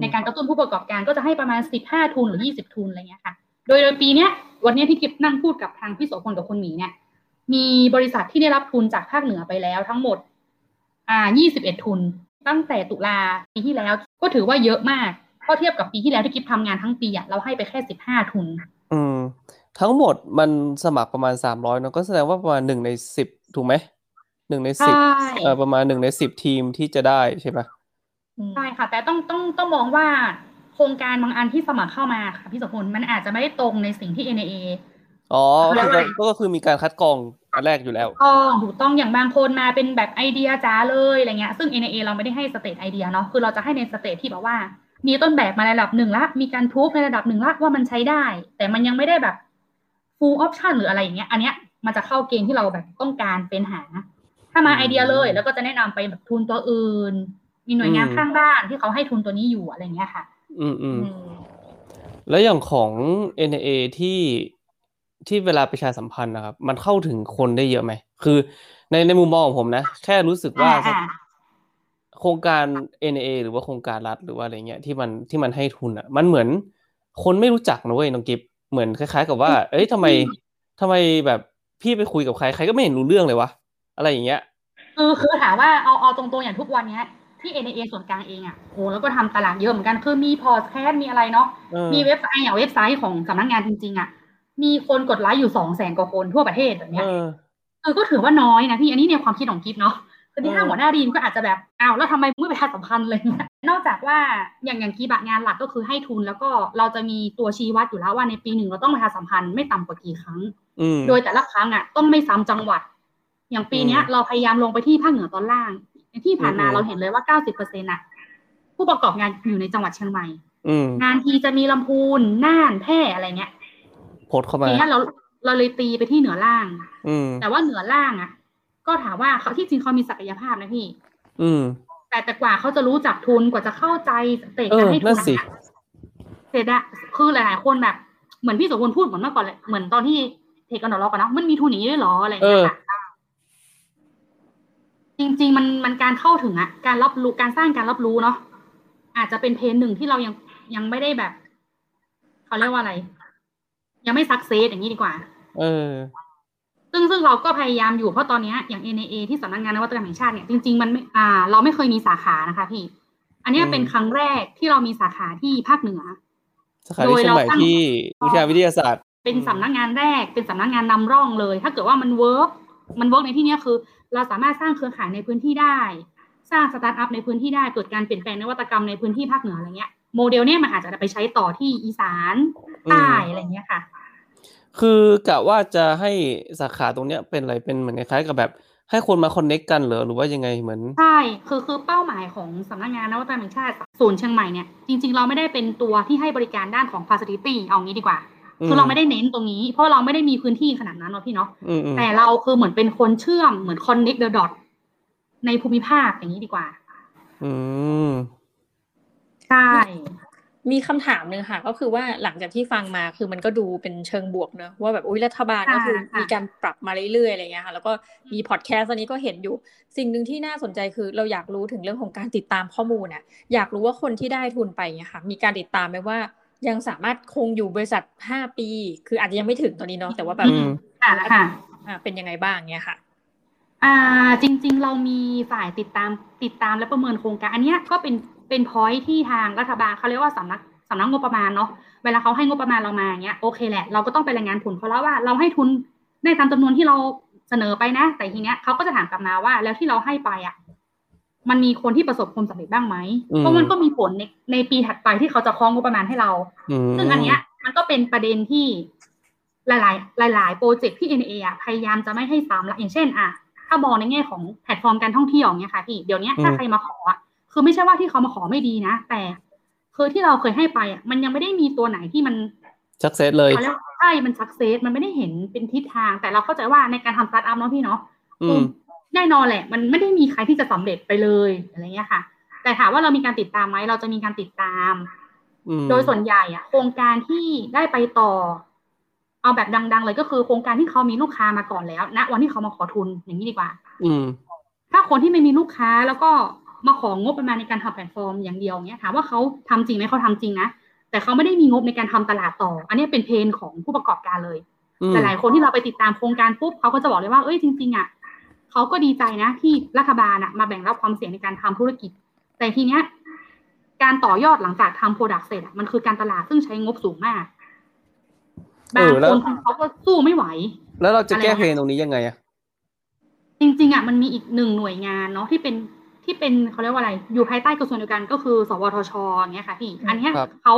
ในการกระตุ้นผู้ประกอบการก็จะให้ประมาณ 15 ทุนหรือ 20 ทุนอะไรเงี้ยค่ะ โดยโดยปีเนี้ยวันเนี้ยที่กิฟนั่งพูดกับทางพี่โสพลกับคนหมีเนี่ย มีบริษัทที่ได้รับทุนจากภาคเหนือไปแล้วทั้งหมด อ่า 21 ทุน ตั้งแต่ตุลาปีที่แล้วก็ถือว่าเยอะมากเพราะเทียบกับปีที่แล้วที่กิฟทำงานทั้งปีอะเราให้ไปแค่ 15 ทุน อืม ทั้งหมดมันสมัครประมาณสามร้อยเนอะก็แสดงว่าประมาณหนึ่งในสิบถูกไหมหนึ่งในสิบใช่เออประมาณหนึ่งในสิบทีมที่จะได้ใช่ปะอืมใช่ค่ะ แต่ต้องต้องต้องมองว่าโครงการบางอันที่สมัครเข้ามาค่ะพี่โสพลมันอาจจะไม่ได้ตรงในสิ่งที่ NAA อ๋อแล้คือวอะไรก็ก็คือมีการคัดกรองอันแรกอยู่แล้วต้องถูกต้องอย่างบางคนมาเป็นแบบไอเดียจ๋าเลยอะไรเงี้ยซึ่ง NIA เราไม่ได้ให้ stage idea เนาะคือเราจะให้ใน stage ที่แบบว่า มีต้นแบบมาในระดับหนึ่งละ มีการพูฟในระดับหนึ่งละว่ามันใช้ได้ แต่มันยังไม่ได้แบบ full option หรืออะไรอย่างเงี้ย อันเนี้ยมันจะเข้าเกณฑ์ที่เราแบบต้องการเป็นหา ถ้ามาอืมไอเดียเลย แล้วก็จะแนะนำไปแบบทุนตัวอื่น มีหน่วยงานอืมข้างบ้านที่เขาให้ทุนตัวนี้อยู่อะไรเงี้ยค่ะ อืมอืมอืมแล้วอย่างของ NAA ที่ที่เวลาประชาสัมพันธ์นะครับ มันเข้าถึงคนได้เยอะไหม คือในในมุมมองของผมนะ แค่รู้สึกว่าอ่าอ่าโครงการ NAA หรือว่าโครงการรัฐหรือว่าอะไรเงี้ยที่มันที่มันให้ทุนอะ มันเหมือนคนไม่รู้จักนะเว้ยน้องกิฟเหมือนคล้าย ๆ กับว่า เอ้ยทำไมทำไมแบบพี่ไปคุยกับใครใครก็ไม่เห็นรู้เรื่องเลยวะอะไรอย่างเงี้ยคือคือถามว่าเอาเอาตรงๆอย่างทุกวันเนี้ย ที่ NAA ส่วนกลางเองอะโอ้แล้วก็ทำตลาดเยอะเหมือนกัน คือมีพอดแคสต์มีอะไรเนาะเออมีเว็บไซต์อย่างเว็บไซต์ของสำนักงานจริง ๆอะมีคนกดไลค์อยู่สองแสนกว่าคนทั่วประเทศแบบเนี้เอยอเออก็ถือว่าน้อยนะพี่อันนี้ในความคิดของกิฟเนาะคือที่เออห้างหัวหน้าดีมก็อาจจะแบบอ้าวแล้วทำไมไม่ประชาสัมพันธ์เลยเนี่ยนอกจากว่าอย่างอย่างกีบะงานหลักก็คือให้ทุนแล้วก็เราจะมีตัวชี้วัดอยู่แล้วว่าในปีหนึ่งเราต้องประชาสัมพันธ์ไม่ต่ำกว่ากี่ครั้งอืมโดยแต่ละครั้งอะต้องไม่ซ้ำจังหวัด อย่างปีเนี้ยอืมเราพยายามลงไปที่ภาคเหนือตอนล่าง ที่ผ่านมาอืมเราเห็นเลยว่าเก้าสิบเปอร์เซ็นต์อะผู้ประกอบงานอยู่ในจังหวัดเชียงใหม่อืมงานทีจะมีลำพูนน่านแพร่อะไรเงี้ยโพสต์เข้ามาทีเนี้ยเราเราเลยตีไปที่เหนือล่างอืมแต่ว่าเหนือล่างอะก็ถามว่าเขาที่จริงเขามีศักยภาพนะพี่ อืม แต่แต่กว่าเขาจะรู้จักทุนกว่าจะเข้าใจสเตจเออการให้ทุนั่นนสิอะเสร็จอะคือหลายๆคนแบบเหมือนพี่โสพลพูดเหมือนเมื่อก่อนเลยเหมือนตอนที่เทคกันดอลล็อกกันเนาะมันมีทุนอย่างนี้ด้วยเหรออะไรอย่างเงี้ยค่ะ จริง ๆ มันมันการเข้าถึงอะการรับรู้การสร้างการรับรู้เนาะอาจจะเป็น pain หนึ่งที่เรายังยังไม่ได้แบบเขาเรียกว่าอะไร ยังไม่ success อย่างนี้ดีกว่า เออ ซึ่งซึ่งเราก็พยายามอยู่เพราะตอนเนี้ยอย่าง NIA ที่สำนักงานนวัตกรรมแห่งชาติเนี่ยจริงๆมันไม่อ่า เราไม่เคยมีสาขานะคะ พี่ อันเนี้ยอืมเป็นครั้งแรกที่เรามีสาขาที่ภาคเหนือสาขาที่เชียงใหม่โดยเราตั้งที่อุทยานวิทยาศาสตร์ เป็นสำนักงานแรกเป็นสำนักงานนำร่องเลย ถ้าเกิดว่ามัน workมัน work ในที่เนี้ยคือ เราสามารถสร้างเครือข่ายในพื้นที่ได้ สร้างสตาร์ทอัพในพื้นที่ได้เกิดการเปลี่ยนแปลงนวัตกรรมในพื้นที่ภาคเหนืออะไรเงี้ยโมเดลเนี้ยมันอาจจะไปใช้ต่อที่อีสานใต้อะไรเงี้ยค่ะ คือกะว่าจะให้สาขาตรงเนี้ยเป็นอะไรเป็นเหมือนคล้ายๆกับแบบให้คนมา connect กันเหรอหรือว่ายังไงเหมือนใช่คือคือเป้าหมายของสำนักงานนวัตกรรมแห่งชาติศูนย์เชียงใหม่เนี่ยจริง ๆ เราไม่ได้เป็นตัวที่ให้บริการด้านของ facility เอางี้ดีกว่า คือเราไม่ได้เน้นตรงนี้ เพราะเราไม่ได้มีพื้นที่ขนาดนั้นเนาะพี่เนาะอืมอืมแต่เราคือเหมือนเป็นคนเชื่อมเหมือน connect the dot ในภูมิภาคอย่างนี้ดีกว่า อืมใช่มีคำถามหนึ่งค่ะ ก็คือว่าหลังจากที่ฟังมาคือมันก็ดูเป็นเชิงบวกเนอะว่าแบบอุ้ยรัฐบาลก็คือมีการปรับมาเรื่อยๆอะไรเงี้ยค่ะแล้วก็มีพอดแคสต์อันนี้ก็เห็นอยู่ สิ่งหนึ่งที่น่าสนใจคือเราอยากรู้ถึงเรื่องของการติดตามข้อมูลน่ะอยากรู้ว่าคนที่ได้ทุนไปเนี่ยค่ะ มีการติดตามไหมว่า ยังสามารถคงอยู่บริษัทห้าปี คืออาจจะยังไม่ถึงตอนนี้เนาะแต่ว่าแบบอืมค่ะค่ะอ่าเป็นยังไงบ้างเนี่ยค่ะอ่าจริง ๆ เรามีฝ่ายติดตามติดตามและประเมินโครงการ อันเนี้ยก็เป็นเป็นพอยที่ทางรัฐบาลเขาเรียกว่าสำนักสำนักงบประมาณเนาะเวลาเขาให้งบประมาณเรามาเงี้ยโอเคแหละเราก็ต้องไปรายงานผลเขาแล้วว่าเราให้ทุนได้ตามจำนวนที่เราเสนอไปนะ แต่ทีเนี้ยเขาก็จะถามกลับมาว่าแล้วที่เราให้ไปอะ มันมีคนที่ประสบความสำเร็จบ้างไหมอืมเพราะมันก็มีผลในในปีถัดไปที่เขาจะคล้องงบประมาณให้เราอืมซึ่งอันเนี้ยมันก็เป็นประเด็นที่หลาย ๆ หลาย ๆ โปรเจกต์ที่ NA อะพยายามจะไม่ให้ซ้ำละอย่างเช่น อะ ถ้ามองในแง่ของแพลตฟอร์มการท่องเที่ยวเนี่ยค่ะพี่เดี๋ยวนี้ถ้าใครมาขออะคือไม่ใช่ว่าที่เขามาขอไม่ดีนะ แต่คือที่เราเคยให้ไปอะมันยังไม่ได้มีตัวไหนที่มัน success เลยเขาเรียกว่าใช่มัน success มันไม่ได้เห็นเป็นทิศทาง แต่เราเข้าใจว่าในการทำสตาร์ทอัพเนาะพี่เนาะอืม แน่นอนแหละ มันไม่ได้มีใครที่จะสำเร็จไปเลยอะไรเงี้ยค่ะ แต่ถามว่าเรามีการติดตามไหมเราจะมีการติดตามอืมโดยส่วนใหญ่อะโครงการที่ได้ไปต่อ เอาแบบดัง ๆ เลยก็คือโครงการที่เขามีลูกค้ามาก่อนแล้วณวันที่เขามาขอทุนอย่างนี้ดีกว่า อืมถ้าคนที่ไม่มีลูกค้าแล้วก็มาของบประมาณในการทำแพลตฟอร์มอย่างเดียวเนี้ยถามว่าเขาทำจริงไหมเขาทำจริงนะแต่เขาไม่ได้มีงบในการทำตลาดต่อ อันนี้เป็น pain ของผู้ประกอบการเลยอืมหลายๆคนที่เราไปติดตามโครงการปุ๊บเขาก็จะบอกเลยว่าเอ้ยจริงๆอะ เขาก็ดีใจนะที่รัฐบาลอะมาแบ่งรับความเสี่ยงในการทำธุรกิจ แต่ทีเนี้ยการต่อยอดหลังจากทำโปรดักต์เสร็จอะมันคือการตลาดซึ่งใช้งบสูงมากบางคนเขาก็สู้ไม่ไหว แล้วเราจะแก้อะไรนะเพลงตรงนี้ยังไงอะจริงๆอะมันมีอีกหนึ่งหน่วยงานเนาะที่เป็นที่เป็นเขาเรียกว่าอะไร อยู่ภายใต้กระทรวงเดียวกันก็คือ สวทชอย่างเงี้ยค่ะพี่ อันเนี้ยครับเขา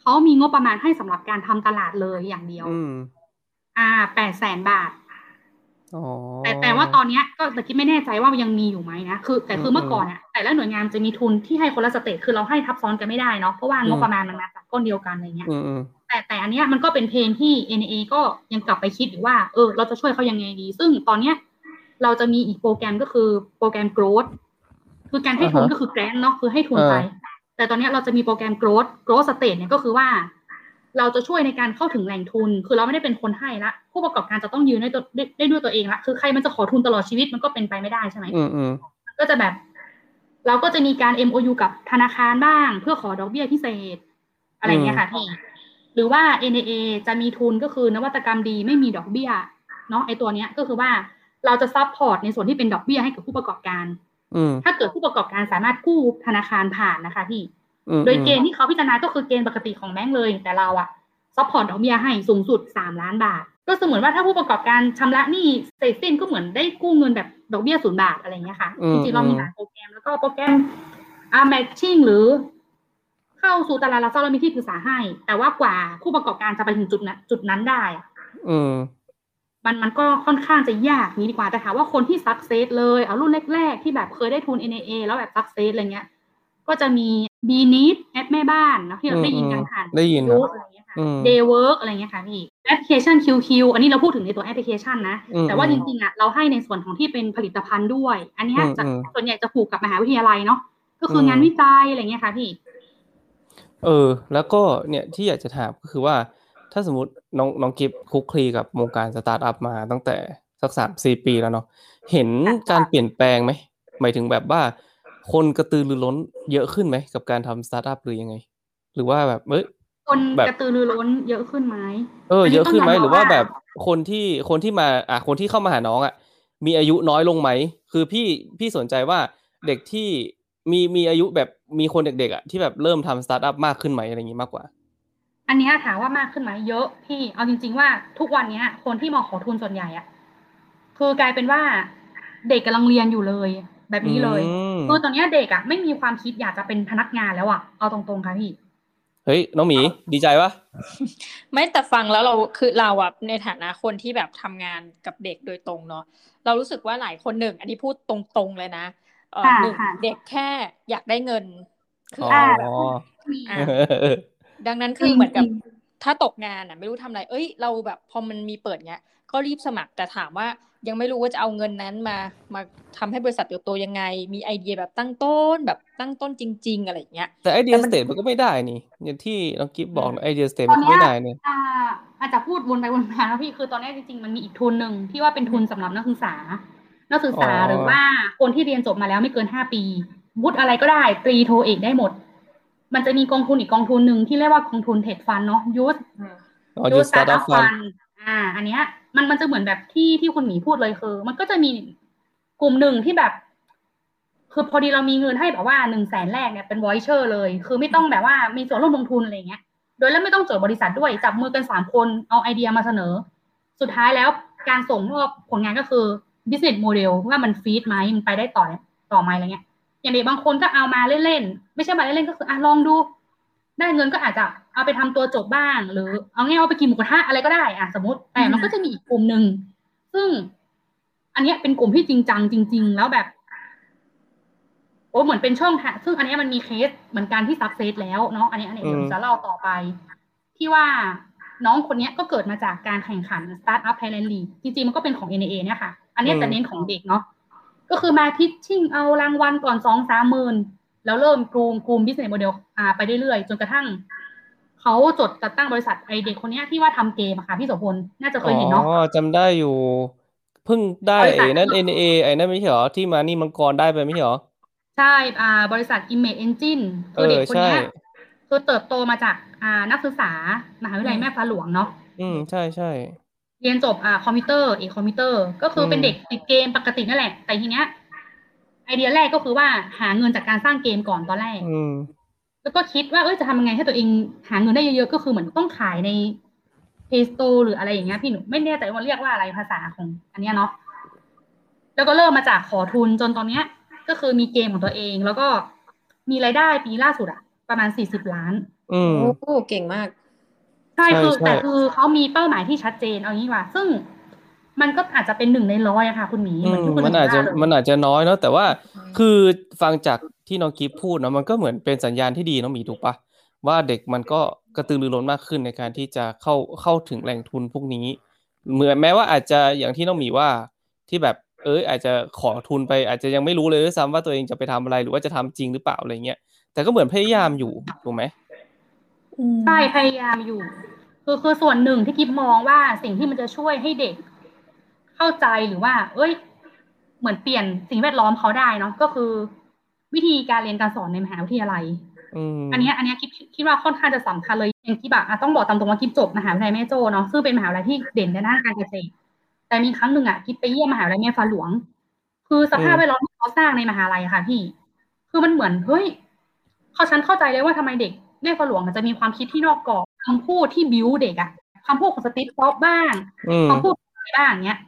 เขามีงบประมาณให้สำหรับการทำตลาดเลยอย่างเดียวอืมอ่าแปดแสนบาทอ๋อ แต่แต่ว่าตอนเนี้ยก็แต่คิดไม่แน่ใจว่ายังมีอยู่ไหมนะคือ แต่คือมเมื่อก่อนอะแต่ละหน่วยงานจะมีทุนที่ให้คนละสเตจคือเราให้ทับซ้อนกันไม่ได้เนาะเพราะว่างบประมาณมันมาจากก้อนเดียวกันอะไรเงี้ยอืมอืมแต่แต่อันเนี้ยมันก็เป็นเพลงที่ NA ก็ยังกลับไปคิดอยู่ว่าเออเราจะช่วยเขายังไงดี ซึ่งตอนเนี้ยเราจะมีอีกโปรแกรมก็คือโปรแกรม growth คือการให้ทุนก็คือ grant เนาะคือให้ทุนไป แต่ตอนเนี้ยเราจะมีโปรแกรม growth growth stage เนี่ยก็คือว่า เราจะช่วยในการเข้าถึงแหล่งทุน คือเราไม่ได้เป็นคนให้ละ ผู้ประกอบการจะต้องยืนได้ตัวได้ได้ด้วยตัวเองละ คือใครมันจะขอทุนตลอดชีวิตมันก็เป็นไปไม่ได้ใช่ไหมอืมอืมก็จะแบบ เราก็จะมีการ MOU กับธนาคารบ้าง เพื่อขอดอกเบี้ยพิเศษ อะไรอย่างเงี้ยค่ะพี่ หรือว่า NAA จะมีทุนก็คือนวัตกรรมดีไม่มีดอกเบี้ยเนาะไอตัวเนี้ยก็คือว่าเราจะ support ในส่วนที่เป็นดอกเบี้ยให้กับผู้ประกอบการอืมถ้าเกิดผู้ประกอบการสามารถกู้ธนาคารผ่านนะคะพี่อืม โดยเกณฑ์ที่เขาพิจารณาก็คือเกณฑ์ปกติของแบงก์เลย แต่เราอะ support ดอกเบี้ยให้สูงสุดสามล้านบาท ก็เสมือนว่าถ้าผู้ประกอบการชำระหนี้เสร็จสิ้นก็เหมือนได้กู้เงินแบบดอกเบี้ยศูนย์บาทอะไรเงี้ยค่ะอืมจริงๆเรามีหลายโปรแกรมแล้วก็โปรแกรมอ่า matching หรือ เข้าสู่ตลาดหลักทรัพย์เรามีที่ปรึกษาให้ แต่ว่ากว่าผู้ประกอบการจะไปถึงจุดนั้นจุดนั้นได้อะอืมมันมันก็ค่อนข้างจะยากนี้ดีกว่าแต่ถามว่าคนที่สักเซสเลยเอารุ่นแรกๆที่แบบเคยได้ทุน NAA แล้วแบบสักเซสอะไรเงี้ย ก็จะมี b n e e d แอปแม่บ้านเนอะที่เราได้ยินกันผ่านได้ยินคยูรับอะไรเงี้ยค่ะอืม Day Work อะไรเงี้ยค่ะพี่แอปพลิเคชัน QQ อันนี้เราพูดถึงในตัวแอปพลิเคชันนะอืมแต่ว่าอืจมริงๆอะเราให้ในส่วนของที่เป็นผลิตภัณฑ์ด้วย อันเนี้ยอืมจะอืมส่วนใหญ่จะผูกกับมหาวิทยาลัยเนาะก็คืออมงานวิจัยอะไรเงี้ยค่ะพี่ เออ แล้วก็เนี่ยที่อยากจะถามก็คือว่าถ้าสมมติน้องน้องกิฟคลุกคลีกับวงการสตาร์ทอัพมาตั้งแต่สักสามสี่ปีแล้วเนาะเห็นการเปลี่ยนแปลงไหมหมายถึงแบบว่า คนกระตือรือร้นเยอะขึ้นไหม กับการทำสตาร์ทอัพหรือยังไง หรือว่าแบบเอ้ยคนแบบกระตือรือร้นเยอะขึ้นไหมเอออันนี้เยอะขึ้นไหมต้องยอมหรือว่ารับว่าแบบคนที่คนที่มาอะคนที่เข้ามาหาน้องอะมีอายุน้อยลงไหม คือพี่พี่สนใจว่าเด็กที่มีมีอายุแบบมีคนเด็กๆอะที่แบบเริ่มทำสตาร์ทอัพมากขึ้นไหมอะไรอย่างงี้มากกว่า อันเนี้ยถามว่ามากขึ้นไหมเยอะพี่เอาจริง ๆ ว่าทุกวันเนี้ย คนที่มาขอทุนส่วนใหญ่อะคือกลายเป็นว่าเด็กกำลังเรียนอยู่เลย แบบนี้เลยอืมคือตอนเนี้ยเด็กอะไม่มีความคิดอยากจะเป็นพนักงานแล้วอะเอาตรงๆค่ะพี่เฮ้ยน้องหมีดีใจปะไม่แต่ฟังแล้วเราคือเราอะในฐานะคนที่แบบทำงานกับเด็กโดยตรงเนาะเรารู้สึกว่าหลายคนหนึ่ง อันนี้พูดตรงๆเลยนะเออค่ะหนึ่งค่ะเด็กแค่อยากได้เงินคืออ๋ออะดังนั้นคือเหมือนกับถ้าตกงานอะไม่รู้ทำอะไร เอ้ย เราแบบพอมันมีเปิดเงี้ย ก็รีบสมัครแต่ถามว่า ยังไม่รู้ว่าจะเอาเงินนั้นมา มาทำให้บริษัทเติบโตยังไง มีไอเดียแบบตั้งต้นแบบตั้งต้นจริง ๆ อะไรอย่างเงี้ย แต่ไอเดียแต่มัสนเตทมันก็ไม่ได้นี่ อย่างที่น้องกิฟบอกอืมไอเดียสเตทตมัอนนก็เนี้ยไม่ได้เนี่ยอ่าอาจจะพูดวนไปวนมาแล้วพี่คือตอนเนี้ยจริงๆมันมีอีกทุนหนึ่งที่ว่าเป็นทุนสำหรับนักศึกษา นักศึกษาอ๋อหรือว่าคนที่เรียนจบมาแล้วไม่เกินห้าปีวุฒิอะไรก็ได้ตรีโทเอกได้หมด มันจะมีกองทุนอีกกองทุนหนึ่งที่เรียกว่ากองทุน TED Fund เนาะ Youth อ๋อ Youth Startup Fund อ่า อันเนี้ย มันมันจะเหมือนแบบที่ที่คุณหมีพูดเลยคือ มันก็จะมีกลุ่มหนึ่งที่แบบ คือพอดีเรามีเงินให้แบบว่าหนึ่งแสนแรกเนี่ยเป็น voucher เลย คือไม่ต้องแบบว่ามีส่วนร่วมลงทุนอะไรเงี้ย โดยแล้วไม่ต้องจดบริษัทด้วยจับมือกันสามคนเอาไอเดียมาเสนอ สุดท้ายแล้วการส่งมอบผลงานก็คือ business model ว่ามันฟีดไหมมันไปได้ต่อต่อไหมอะไรเงี้ย อย่างเด็กบางคนก็เอามาเล่นๆไม่ใช่มาเล่นๆก็คืออะลองดู ได้เงินก็อาจจะเอาไปทำตัวจบบ้าง หรือเอาง่ายๆเอาไปกินหมูกระทะอะไรก็ได้อะสมมติ แต่มันก็จะมีอีกกลุ่มหนึ่งซึ่ง อันเนี้ยเป็นกลุ่มที่จริงจังจริง ๆ แล้วแบบโอ้เหมือนเป็นช่องทางซึ่งอันเนี้ยมันมีเคสเหมือนกันที่สักเซสแล้วเนาะอันนี้อันนี้เดี๋ยวอืมจะเล่าต่อไป ที่ว่าน้องคนเนี้ยก็เกิดมาจากการแข่งขัน Startup Thailand League จริงๆ มันก็เป็นของ NAA เนี่ยค่ะ อันเนี้ยจะเน้นของเด็กเนาะก็คือมาพิชชิ่งเอารางวัลก่อนสองสามหมื่น แล้วเริ่มกรูมกรูม business model อ่าไปเรื่อยๆ จนกระทั่งเขาจดจัดตั้งบริษัทไอเด็กคนเนี้ยที่ว่าทำเกมอะค่ะพี่โสพลน่าจะเคยเห็นเนาะอ๋อจำได้อยู่เพิ่งได้บริษัทไอ้นั่น NA ไอ้นั่นไม่ใช่เหรอ ที่มานี่มังกรได้ไปไม่ใช่เหรอ ใช่อ่าบริษัท Image Engine คือเด็กเออคนเนี้ยใช่คือเติบโตมาจากอ่านักศึกษามหาวิทยาลัยแม่ฟ้าหลวงเนาะอืมใช่ใช่เรียนจบอ่าคอมพิวเตอร์เอกคอมพิวเตอร์ ก็คือเป็นอืมเด็กติดเกมปกตินั่นแหละ แต่ทีเนี้ย ไอเดียแรกก็คือว่าหาเงินจากการสร้างเกมก่อนตอนแรกอืมแล้วก็คิดว่าเอ้ยจะทำยังไงให้ตัวเองหาเงินได้เยอะๆก็คือเหมือนต้องขายใน Play Store หรืออะไรอย่างเงี้ยพี่หนูไม่แน่ใจว่าเรียกว่าอะไรภาษาของ อันเนี้ยเนาะแล้วก็เริ่มมาจากขอทุนจนตอนเนี้ย ก็คือมีเกมของตัวเอง แล้วก็มีรายได้ปีล่าสุดอะประมาณสี่สิบล้านอืมโอ้เก่งมากใช่ใช่คือใช่แต่คือเขามีเป้าหมายที่ชัดเจนเอางี้ดีกว่า ซึ่ง มันก็อาจจะเป็นหนึ่งในร้อยอะค่ะ คุณหมีอืเหมือนมที่คุณหมันอาจจะว่าเลยมันอาจจะน้อยเนาะแต่ว่าอืมคือฟังจากที่น้องกิฟพูดเนาะมันก็เหมือนเป็นสัญญาณที่ดีน้องหมีถูกปะว่าเด็กมันก็กระตือรือร้นมากขึ้นในการที่จะเข้าเข้าถึงแหล่งทุนพวกนี้ เหมือนแม้ว่าอาจจะอย่างที่น้องหมีว่าที่แบบเอยอาจจะขอทุนไป อาจจะยังไม่รู้เลยด้วยซ้ำว่าตัวเองจะไปทำอะไรหรือว่าจะทำจริงหรือเปล่าอะไรเงี้ยแต่ก็เหมือนพยายามอยู่ถูกไหมใช่พยายามอยู่ คือคือส่วนหนึ่งที่กิฟมองว่าสิ่งที่มันจะช่วยให้เด็ก เข้าใจหรือว่า เอ้ย เหมือนเปลี่ยนสิ่งแวดล้อมเขาได้เนาะก็คือ วิธีการเรียนการสอนในมหาวิทยาลัยอืมอันเนี้ยอันเนี้ยคิดคิดว่าค่อนข้างจะสำคัญเลยอย่างที่แบบอะต้องบอกตามตรงว่ากิฟจบมหาวิทยาลัยแม่โจ้เนาะซึ่งเป็นมหาวิทยาลัยที่เด่นในด้านการเกษตรแต่มีครั้งหนึ่งอะกิฟไปเยี่ยมมหาวิทยาลัยแม่ฟ้าหลวง คือสภาพแวดล้อมที่เขาสร้างในมหาลัยอะค่ะพี่ คือมันเหมือนเฮ้ยเขาฉันเข้าใจเลยว่าทำไมเด็กแม่ฟ้าหลวงมันจะมีความคิดที่นอกกรอบคำพูดที่บิ้วเด็กอะคำพูดของสตีฟจ็อบส์บ้างอืมคำพูดอะไรบ้างเนี้ย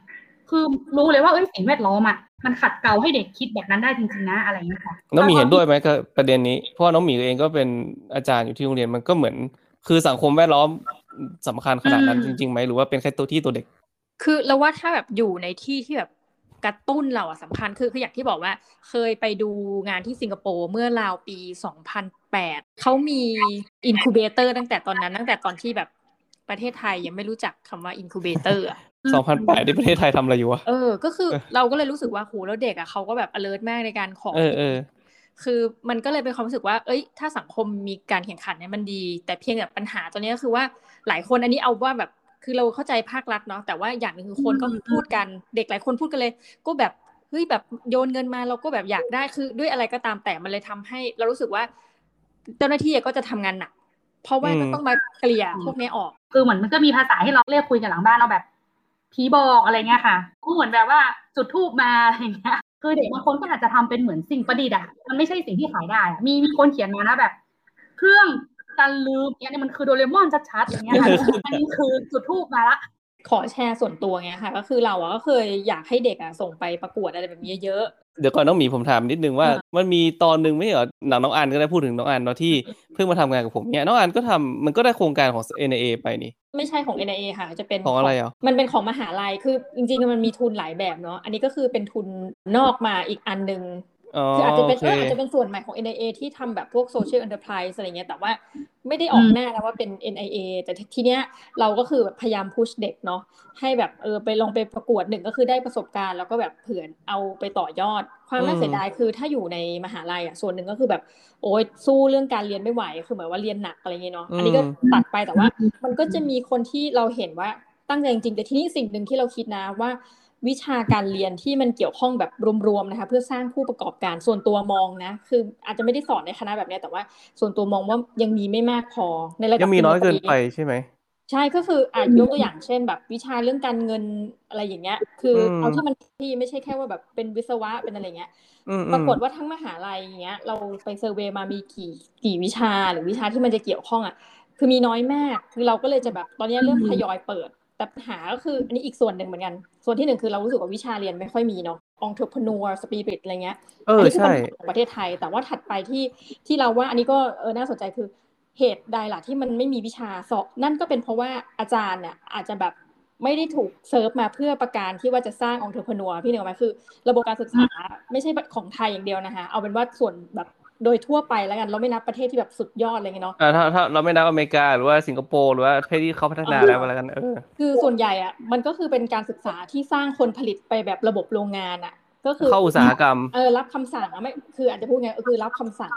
คือรู้เลยว่าเอ้ยสิ่งแวดล้อมอะมันขัดเกลาให้เด็กคิดแบบนั้นได้จริงๆนะอะไรอย่างเงี้ยค่ะน้องหมีเห็นด้วยไหมกับประเด็นนี้เพราะว่าน้องหมีเองก็เป็นอาจารย์อยู่ที่โรงเรียนมันก็เหมือน คือสังคมแวดล้อมสำคัญขนาดนั้นอืจมริงๆไหมหรือว่าเป็นแค่ตัวที่ตัวเด็ก คือเราว่าถ้าแบบอยู่ในที่ที่แบบกระตุ้นเราอะสำคัญคือคืออย่างที่บอกว่า เคยไปดูงานที่สิงคโปร์เมื่อราวปี 2008 เขามีอินคูเบเตอร์ตั้งแต่ตอนนั้น ตั้งแต่ตอนที่แบบประเทศไทยยังไม่รู้จักคำว่าอินคูเบเตอร์ อะ2008ที่ประเทศไทยทำอะไรอยู่วะ เออ ก็คือเราก็เลยรู้สึกว่าโหแล้วเด็กอะเขาก็แบบ alert มากในการขอ เออเออ คือมันก็เลยเป็นความรู้สึกว่า เอ้ย ถ้าสังคมมีการแข่งขันเนี่ยมันดี แต่เพียงแต่ปัญหาตัวเนี้ยก็คือว่าหลายคนอันนี้เอาว่าแบบ คือเราเข้าใจภาครัฐเนาะ แต่ว่าอย่างหนึ่งคือคนก็อืมพูดกัน เด็กหลายคนพูดกันเลย ก็แบบ เฮ้ยแบบโยนเงินมาเราก็แบบอยากได้ คือด้วยอะไรก็ตามแต่ มันเลยทำให้ เรารู้สึกว่า เจ้าหน้าที่ก็จะทำงานหนัก เพราะว่าอืมก็ต้องมาเกลี่ยพวกเนี้ยออก คือเหมือนมันก็มีภาษาให้เราเรียกคุยกันหลังบ้านเอาแบบ ผีบอกอะไรเงี้ยค่ะ ก็เหมือนแบบว่าจุดทูบมาอะไรเงี้ยคือเด็กบางคนก็อาจจะทำเป็นเหมือนสิ่งประดิษฐ์อะมันไม่ใช่สิ่งที่ขายได้อะมีมีคนเขียนมานะแบบ เครื่องกันลืมเนี่ยนี่มันคือโดเรมอนชัดๆอย่างเงี้ยค่ะอันนี้คือจุดทูบมาละ ขอแชร์ส่วนตัวไงค่ะ ก็คือเราอะก็เคยอยากให้เด็กอะส่งไปประกวดอะไรแบบนี้เยอะเดี๋ยวก่อนน้องหมีผมถามนิดนึงว่าอ่ามันมีตอนหนึ่งไม่ใช่เหรอหนังน้องอันก็ได้พูดถึงน้องอันเนาะที่เพิ่งมาทำงานกับผมเนี่ยน้องอันก็ทำมันก็ได้โครงการของ NAA ไปนี่ไม่ใช่ของ NIA ค่ะ จะเป็นของอะไรอะมันเป็นของมหาลัยคือจริงๆมันมีทุนหลายแบบเนาะอันนี้ก็คือเป็นทุนนอกมาอีกอันหนึ่งอ๋อ คืออาจจะเป็นโอเคเอออาจจะเป็นส่วนใหม่ของ NIA ที่ทำแบบพวก social enterprise อะไรเงี้ย แต่ว่าไม่ได้ออกหน้านะว่าเป็น NIA แต่ทีเนี้ยเราก็คือแบบพยายามพุชเด็กเนาะให้แบบเออไปลองไปประกวดหนึ่งก็คือได้ประสบการณ์ แล้วก็แบบเผื่อเอาไปต่อยอด ความน่าเสียดายคือถ้าอยู่ในมหาลัยอะส่วนหนึ่งก็คือแบบโอ้ยสู้เรื่องการเรียนไม่ไหว คือเหมือนว่าเรียนหนักอะไรเงี้ยเนาะอันนี้ก็ตัดไปแต่ว่า มันก็จะมีคนที่เราเห็นว่าตั้งใจจริงๆแต่ทีนี้สิ่งหนึ่งที่เราคิดนะว่า วิชาการเรียนที่มันเกี่ยวข้องแบบรวมๆนะคะ เพื่อสร้างผู้ประกอบการส่วนตัวมองนะ คืออาจจะไม่ได้สอนในคณะแบบเนี้ยแต่ว่า ส่วนตัวมองว่ายังมีไม่มากพอในระดับยังมีน้อยเกินปริญญาตรีไปใช่ไหมใช่ก็คืออะยกตัวอย่างเช่น แบบวิชาเรื่องการเงินอะไรอย่างเงี้ย คืออมเอาที่มันที่ไม่ใช่แค่ว่าแบบเป็นวิศวะเป็นอะไรเงี้ยอืมปรากฏว่าทั้งมหาลัยอย่างเงี้ย เราไปเซอร์เวย์มามีกี่กี่วิชาหรือวิชาที่มันจะเกี่ยวข้องอะคือมีน้อยมาก คือเราก็เลยจะแบบตอนนี้เริ่มทยอยเปิด แต่ปัญหาก็คืออันนี้อีกส่วนหนึ่งเหมือนกัน ส่วนที่หนึ่งคือเรารู้สึกว่าวิชาเรียนไม่ค่อยมีเนาะ entrepreneur spirit อะไรเงี้ยเออนี้คือใช่ปัญหาของประเทศไทย แต่ว่าถัดไปที่ที่เราว่าอันนี้ก็เออน่าสนใจคือเหตุใดล่ะที่มันไม่มีวิชาสอนนั่นก็เป็นเพราะว่าอาจารย์เนี่ยอาจจะแบบไม่ได้ถูกเซิร์ฟมาเพื่อประการที่ว่าจะสร้าง entrepreneur พี่หนึ่งไหมคือ ระบบการศึกษาไม่ใช่ของไทยอย่างเดียวนะคะเอาเป็นว่าส่วนแบบ โดยทั่วไปแล้วกันเราไม่นับประเทศที่แบบสุดยอดอะไรเงี้ยเนาะอ่าถ้าถ้าเราไม่นับอเมริกาหรือว่าสิงคโปร์หรือว่าประเทศที่เขาพัฒนาแล้วอะไรกันเออคือส่วนใหญ่อะมันก็คือเป็นการศึกษาที่สร้างคนผลิตไปแบบระบบโรงงานอะก็คือเข้าอุตสาหกรรมเออรับคำสั่งอะไม่คืออาจจะพูดไงก็คือรับคำสั่ง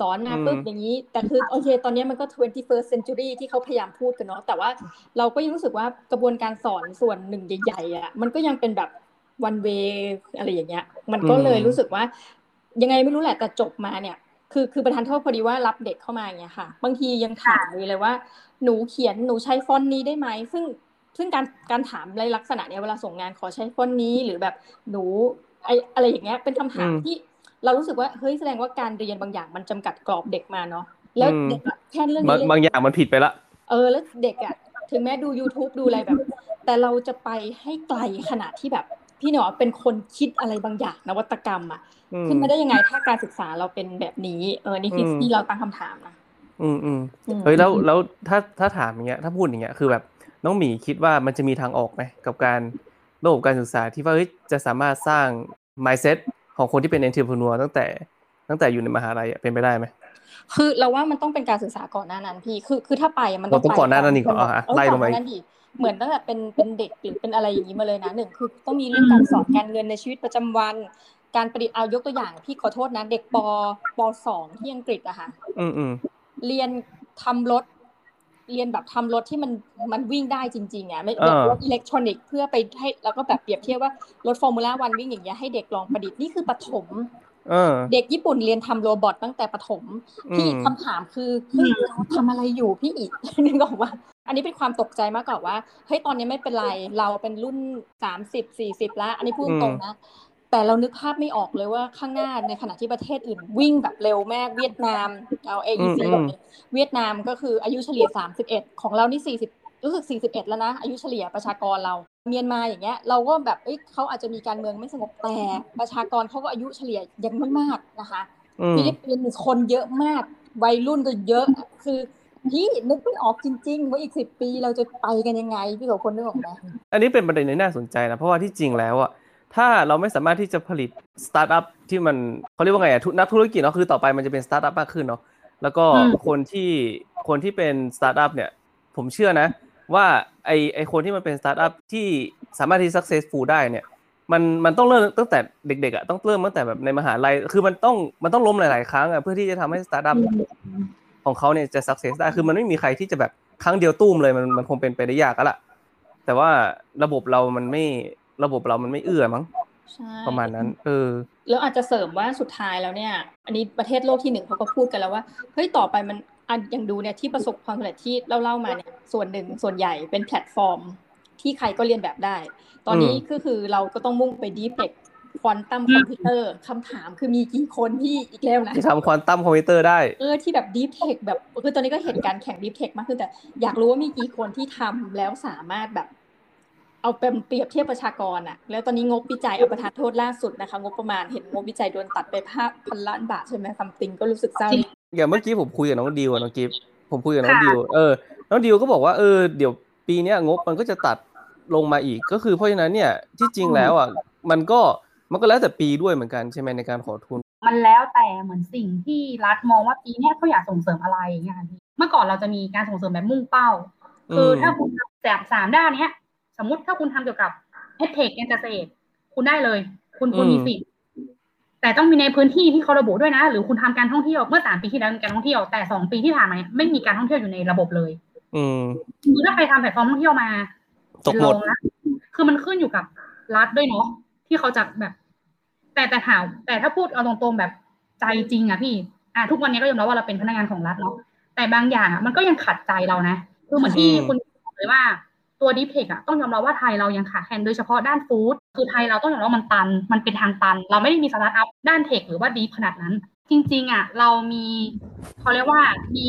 สอนมาอืมปุ๊บอย่างนี้ แต่คือโอเคตอนนี้มันก็ 21st century ที่เขาพยายามพูดกันเนาะแต่ว่าเราก็ยังรู้สึกว่ากระบวนการสอนส่วนหนึ่งใหญ่ๆอะมันก็ยังเป็นแบบ one way อะไรอย่างเงี้ย มันก็เลยรู้สึกว่า ยังไงไม่รู้แหละแต่จบมาเนี่ย คือคือประธานโทษพอดีว่ารับเด็กเข้ามาอย่างเงี้ยค่ะ บางทียังถามเลยเลยว่าหนูเขียนหนูใช้ฟอนต์นี้ได้ไหมซึ่งซึ่งการการถามในลักษณะเนี้ยเวลาส่งงานขอใช้ฟอนต์นี้หรือแบบหนูไออะไรอย่างเงี้ยเป็นคำถามอืมที่เรารู้สึกว่าเฮ้ยแสดงว่าการเรียนบางอย่างมันจำกัดกรอบเด็กมาเนาะแล้วอืมเด็กอะแค่เรื่องบางนี้บางอย่างมันผิดไปละเออแล้วเด็กอะถึงแม้ดู YouTube ดูอะไรแบบ แต่เราจะไปให้ไกลขนาดที่แบบ พี่เนาะเป็นคนคิดอะไรบางอย่างนวัตกรรมอะอืมขึ้นมาได้ยังไงถ้าการศึกษาเราเป็นแบบนี้เออนี่คืออืมที่เราตั้งคำถามนะอืมอืมอืมเฮ้ยแล้วแล้วถ้าถ้าถามอย่างเงี้ย ถ้าพูดอย่างเงี้ยคือแบบน้องหมีคิดว่ามันจะมีทางออกไหมกับการระบบการศึกษาที่ว่าเฮ้ยจะสามารถสร้าง mindset ของคนที่เป็น entrepreneur ตั้งแต่ตั้งแต่อยู่ในมหาลัยอะเป็นไปได้ไหมคือเราว่ามันต้องเป็นการศึกษาก่อนหน้านั้นพี่คือคือถ้าไปอะมันต้องเราต้องไปก่อนหน้านั้นอีกเหรออะเออไล่ลงไป ก่อนหน้านั้นดิเหมือนตั้งแต่เป็นเป็นเด็กหรือเป็นอะไรอย่างนี้มาเลยนะหนึ่งคือต้องมีเรื่องการสอนการเงินในชีวิตประจำวัน การประดิษฐ์เอายกตัวอย่างพี่ขอโทษนะ เด็กปปสองที่อังกฤษอะค่ะอืมอืมเรียนทำรถ เรียนแบบทำรถที่มันมันวิ่งได้จริงๆอะไม่เออรถอิเล็กทรอนิกส์เพื่อไปให้แล้วก็แบบเปรียบเทียบว่ารถ Formula One วิ่งอย่างเงี้ยให้เด็กลองประดิษฐ์นี่คือปฐมเออเด็กญี่ปุ่นเรียนทำ robot ตั้งแต่ประถมอืมพี่คำถามคือเฮ้ยเราทำอะไรอยู่พี่อีกนึกออกว่า อันนี้เป็นความตกใจมากกว่าว่าเฮ้ยตอนนี้ไม่เป็นไร เราเป็นรุ่นสามสิบสี่สิบแล้ว อันนี้พูดตรงๆนะแต่เรานึกภาพไม่ออกเลยว่าข้างหน้าในขณะที่ประเทศอื่นวิ่งแบบเร็วมากเวียดนามเอา AEC อืมแบบนี้เวียดนามก็คืออายุเฉลี่ยสามสิบเอ็ดของเรานี่สี่สิบรู้สึกสี่สิบเอ็ดแล้วนะ อายุเฉลี่ยประชากรเรา เมียนมาอย่างเงี้ย เราก็แบบเอ้ยเขาอาจจะมีการเมืองไม่สงบแต่ประชากรเขาก็อายุเฉลี่ยยังไม่มากนะคะอืมฟิลิปปินส์คนเยอะมากวัยรุ่นก็เยอะคือ พี่นึกไม่ออกจริง ๆ ว่าอีกสิบปีเราจะไปกันยังไงพี่กับคนนึกออกไหมอันนี้เป็นประเด็นที่น่าสนใจนะเพราะว่าที่จริงแล้วอะถ้าเราไม่สามารถที่จะผลิตสตาร์ทอัพที่มันเขาเรียกว่าไงอะทุนักธุรกิจเนาะคือต่อไปมันจะเป็นสตาร์ทอัพมากขึ้นเนาะแล้วก็อืมคนที่คนที่เป็นสตาร์ทอัพเนี่ยผมเชื่อนะ ว่าไอไอคนที่มันเป็นสตาร์ทอัพที่สามารถที่ successful ได้เนี่ยมันมันต้องเริ่มตั้งแต่เด็กๆอะต้องเริ่มตั้งแต่แบบในมหาลัย คือมันต้องมันต้องล้มหลายๆครั้งอะเพื่อที่จะทำให้สตาร์ทอัพ ของเขาเนี่ยจะ success ได้คือมันไม่มีใครที่จะแบบครั้งเดียวตุ้มเลยมันมันคงเป็นไปได้ยากแล้วล่ะแต่ว่าระบบเรามันไม่ระบบเรามันไม่เอื้อมั้งใช่ประมาณนั้น เออ แล้วอาจจะเสริมว่าสุดท้ายแล้วเนี่ย อันนี้ประเทศโลกที่หนึ่งเขาก็พูดกันแล้วว่า เฮ้ย ต่อไปมันอันอย่างดูเนี่ยที่ประสบความสำเร็จที่เล่าๆมาเนี่ย ส่วนหนึ่งส่วนใหญ่เป็นแพลตฟอร์ม ที่ใครก็เรียนแบบได้ ตอนนี้อืมก็คือเราก็ต้องมุ่งไปดีเ e ก ควอนตัมคอมพิวเตอร์คำถามคือมีกี่คนที่อีกแล้วนะที่ทำควอนตัมคอมพิวเตอร์ได้เออที่แบบดีเทคแบบคือตอนนี้ก็เห็นการแข่งดีเทคมากขึ้นแต่อยากรู้ว่ามีกี่คนที่ทำแล้วสามารถแบบ เอาเป็นเปรียบเทียบประชากรอะแล้วตอนนี้งบวิจัยเอาประทานโทษล่าสุดนะคะ งบประมาณเห็นงบวิจัยโดนตัดไปห้าพันล้านบาทใช่ไหม something ก็รู้สึกเศร้าอย่างเมื่อกี้ผมคุยกับน้องดิวน้องกิฟผมคุยกับน้องดิวเออน้องดิวก็บอกว่าเออเดี๋ยวปีเนี้ยงบมันก็จะตัดลงมาอีกก็คือเพราะฉะนั้นเนี่ยที่จริงแล้วอะมันก็ มันก็แล้วแต่ปีด้วยเหมือนกันใช่ไหมในการขอทุน มันแล้วแต่เหมือนสิ่งที่รัฐมองว่าปีนี้เขาอยากส่งเสริมอะไรอย่างเงี้ยค่ะพี่เมื่อก่อนเราจะมีการส่งเสริมแบบมุ่งเป้า คือถ้าคุณทำแบบสามด้านเนี้ย สมมติถ้าคุณทำเกี่ยวกับเอทเทคการเกษตร คุณได้เลย คุณคุณมีสิทธิ์แต่ต้องมีในพื้นที่ที่เขาระบุด้วยนะ หรือคุณทำการท่องเที่ยวเมื่อสามปีที่แล้วมีการท่องเที่ยวแต่สองปีที่ผ่านมาไม่มีการท่องเที่ยวอยู่ในระบบเลย อืมคือถ้าใครทำแพลตฟอร์มท่องเที่ยวมาตกหมดเป็นโรงนะคือมันขึ้นอยู่กับรัฐด้วยเนาะ ที่เขาจะแบบ แต่แต่ถามแต่ถ้าพูดเอาตรงๆแบบใจจริงอะพี่ อะทุกวันนี้ก็ยอมรับว่าเราเป็นพนักงานของรัฐเนาะแต่บางอย่างอะมันก็ยังขัดใจเรานะคือเหมือนที่คุณบอกเลยว่าตัว deep tech อะต้องยอมรับว่าไทยเรายังขาดแคลนโดยเฉพาะด้าน food คือไทยเราต้องยอมรับว่ามันตัน มันเป็นทางตัน เราไม่ได้มีสตาร์ทอัพด้าน tech หรือว่า deep ขนาดนั้น จริง ๆอะเรามีเขาเรียกว่ามี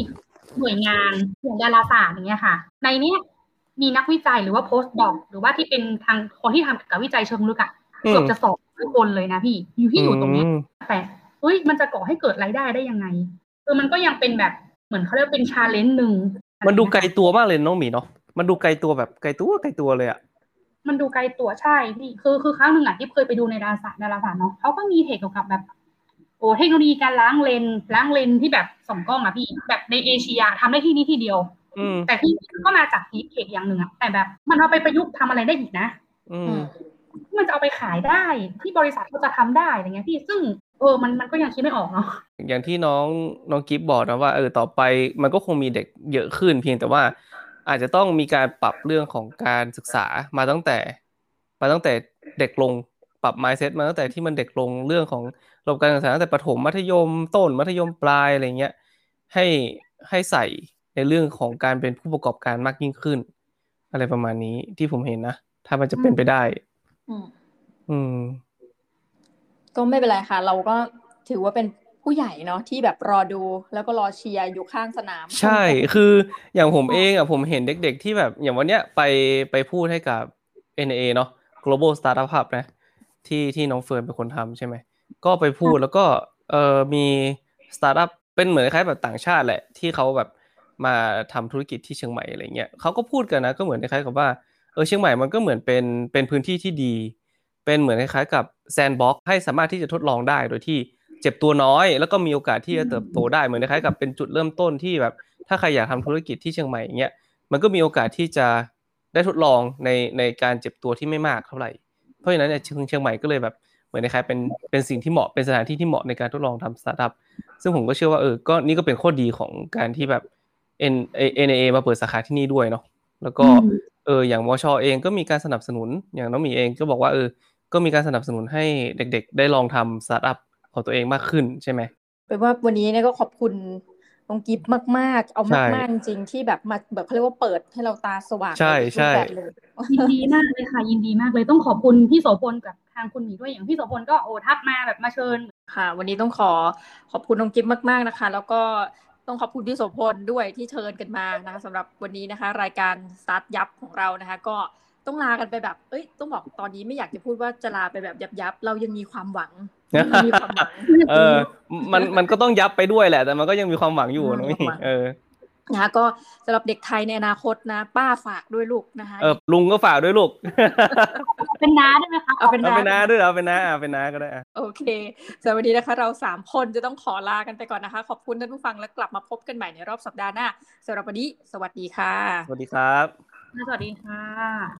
หน่วยงานอย่างดาราศาสตร์อย่างเงี้ยค่ะ ในเนี้ยมีนักวิจัยหรือว่า postdoc หรือว่าที่เป็นทางคนที่ทำเกี่ยวกับวิจัยเชิงลึกอะ เกือบจะสองร้อยคนเลยนะพี่ อยู่ที่อยู่ตรงนี้มแต่เฮ้ยมันจะก่อให้เกิดรายได้ได้ยังไงคือมันก็ยังเป็นแบบเหมือนเขาเรียกว่าเป็น challenge หนึ่งมันดูไกลตัวมากเลยน้องหมีเนาะมันดูไกลตัวแบบไกลตัวไกลตัวเลยอะมันดูไกลตัวใช่พี่คือคือครั้งหนึ่งอะที่เคยไปดูในดาราศาสตร์ดาราศาสตร์เนาะเขาก็มี tech เกี่ยวกับแบบโอ้เทคโนโลยีการล้างเลนล้างเลนที่แบบสองกล้องอะพี่แบบในเอเชียทำได้ที่นี้ที่เดียวอืมแต่ที่ก็มาจากดีเทคอย่างหนึ่งอะแต่แบบมันเอาไปประยุกต์ทำอะไรได้อีกนะ อื มมันจะเอาไปขายได้ที่บริษัทเขาจะทำได้อะไรเงี้ยพี่ซึ่งเออมันมันก็ยังคิดไม่ออกเนาะอย่างที่น้องน้องกิฟบอกนะว่าเออต่อไปมันก็คงมีเด็กเยอะขึ้นเพียงแต่ว่า อาจจะต้องมีการปรับเรื่องของการศึกษามาตั้งแต่ มาตั้งแต่เด็กลงปรับ mindset มาตั้งแต่ที่มันเด็กลงเรื่องของระบบการศึกษาตั้งแต่ประถมมัธยมต้นมัธยมปลายอะไรเงี้ยให้ให้ใส่ในเรื่องของการเป็นผู้ประกอบการมากยิ่งขึ้น อะไรประมาณนี้ที่ผมเห็นนะ ถ้ามันจะเป็นไปได้ อืมอืม ก็ไม่เป็นไรค่ะ เราก็ถือว่าเป็นผู้ใหญ่เนาะที่แบบรอดูแล้วก็รอเชียร์อยู่ข้างสนาม ใช่คืออย่างผมเองอะผมเห็นเด็กๆที่แบบ อย่างวันเนี้ยไปไปพูดให้กับ NIA เนาะ Global Startup Hub นะ ที่ที่น้องเฟิร์นเป็นคนทำใช่ไหม ก็ไปพูดแล้วก็เออมีสตาร์ทอัพเป็นเหมือนคล้ายแบบต่างชาติแหละ ที่เขาแบบมาทำธุรกิจที่เชียงใหม่อะไรเงี้ยเขาก็พูดกันนะ ก็เหมือนคล้ายๆกับว่าเออเชียงใหม่มันก็เหมือนเป็นเป็นพื้นที่ที่ดี เป็นเหมือนคล้ายๆกับ sandbox ให้สามารถที่จะทดลองได้โดยที่เจ็บตัวน้อย แล้วก็มีโอกาสที่จะเติบโตได้เหมือนคล้ายๆกับเป็นจุดเริ่มต้นที่แบบ ถ้าใครอยากทำธุรกิจที่เชียงใหม่อย่างเงี้ยมันก็มีโอกาสที่จะได้ทดลองในในการเจ็บตัวที่ไม่มากเท่าไหร่เพราะฉะนั้นเนี่ยเชียงใหม่ก็เลยแบบเหมือนคล้ายๆเป็นเป็นสิ่งที่เหมาะเป็นสถานที่ที่เหมาะในการทดลองทำสตาร์ทอัพซึ่งผมก็เชื่อว่าเออก็นี่ก็เป็นข้อดีของการที่แบบ N NAA มาเปิดสาขาที่นี่ด้วยเนาะแล้วก็ อืมเอออย่างมชเองก็มีการสนับสนุนอย่างน้องหมีเองก็บอกว่าเออ ก็มีการสนับสนุนให้เด็กๆ ได้ลองทำสตาร์ทอัพของตัวเองมากขึ้นใช่ไหมเป็นว่าวันนี้เนี่ยก็ขอบคุณน้องกิฟต์มากๆ เอาใช่มากๆจริงๆที่แบบมาแบบเขาเรียกว่าเปิดให้เราตาสว่างใช่นอีกรูปใช่แบบเลยยินดีมากเลยค่ะยินดีมากเลยต้องขอบคุณพี่โสพลกับทางคุณหมีด้วยอย่างพี่โสพลก็โอ้ทักมาแบบมาเชิญค่ะ วันนี้ต้องขอขอบคุณน้องกิฟต์มากๆนะคะ แล้วก็ ต้องขอบคุณพี่โสพลด้วยที่เชิญกันมานะคะสำหรับวันนี้นะคะ รายการสตาร์ทยับของเรานะคะ ก็ต้องลากันไปแบบ เอ้ย ต้องบอกตอนนี้ไม่อยากจะพูดว่าจะลาไปแบบยับๆเรายังมีความหวังยังมีความหวัง เออ มันมันก็ต้องยับไปด้วยแหละ แต่มันก็ยังมีความหวังอยู่อืมน้องหมีความหวังเออ นะคะก็สำหรับเด็กไทยในอนาคตนะ ป้าฝากด้วยลูกนะคะเออลุงก็ฝากด้วยลูก เป็นน้าได้ไหมคะเอาเป็นเอาเป็นน้าน้าด้วยเหรอเอาเป็นน้าอะเป็นน้าก็ได้อะโอเคสำหรับวันนี้นะคะ เราสามคนจะต้องขอลากันไปก่อนนะคะ ขอบคุณท่านผู้ฟังและกลับมาพบกันใหม่ในรอบสัปดาห์หน้าสำหรับวันนี้ สวัสดีค่ะ สวัสดีครับ สวัสดีค่ะ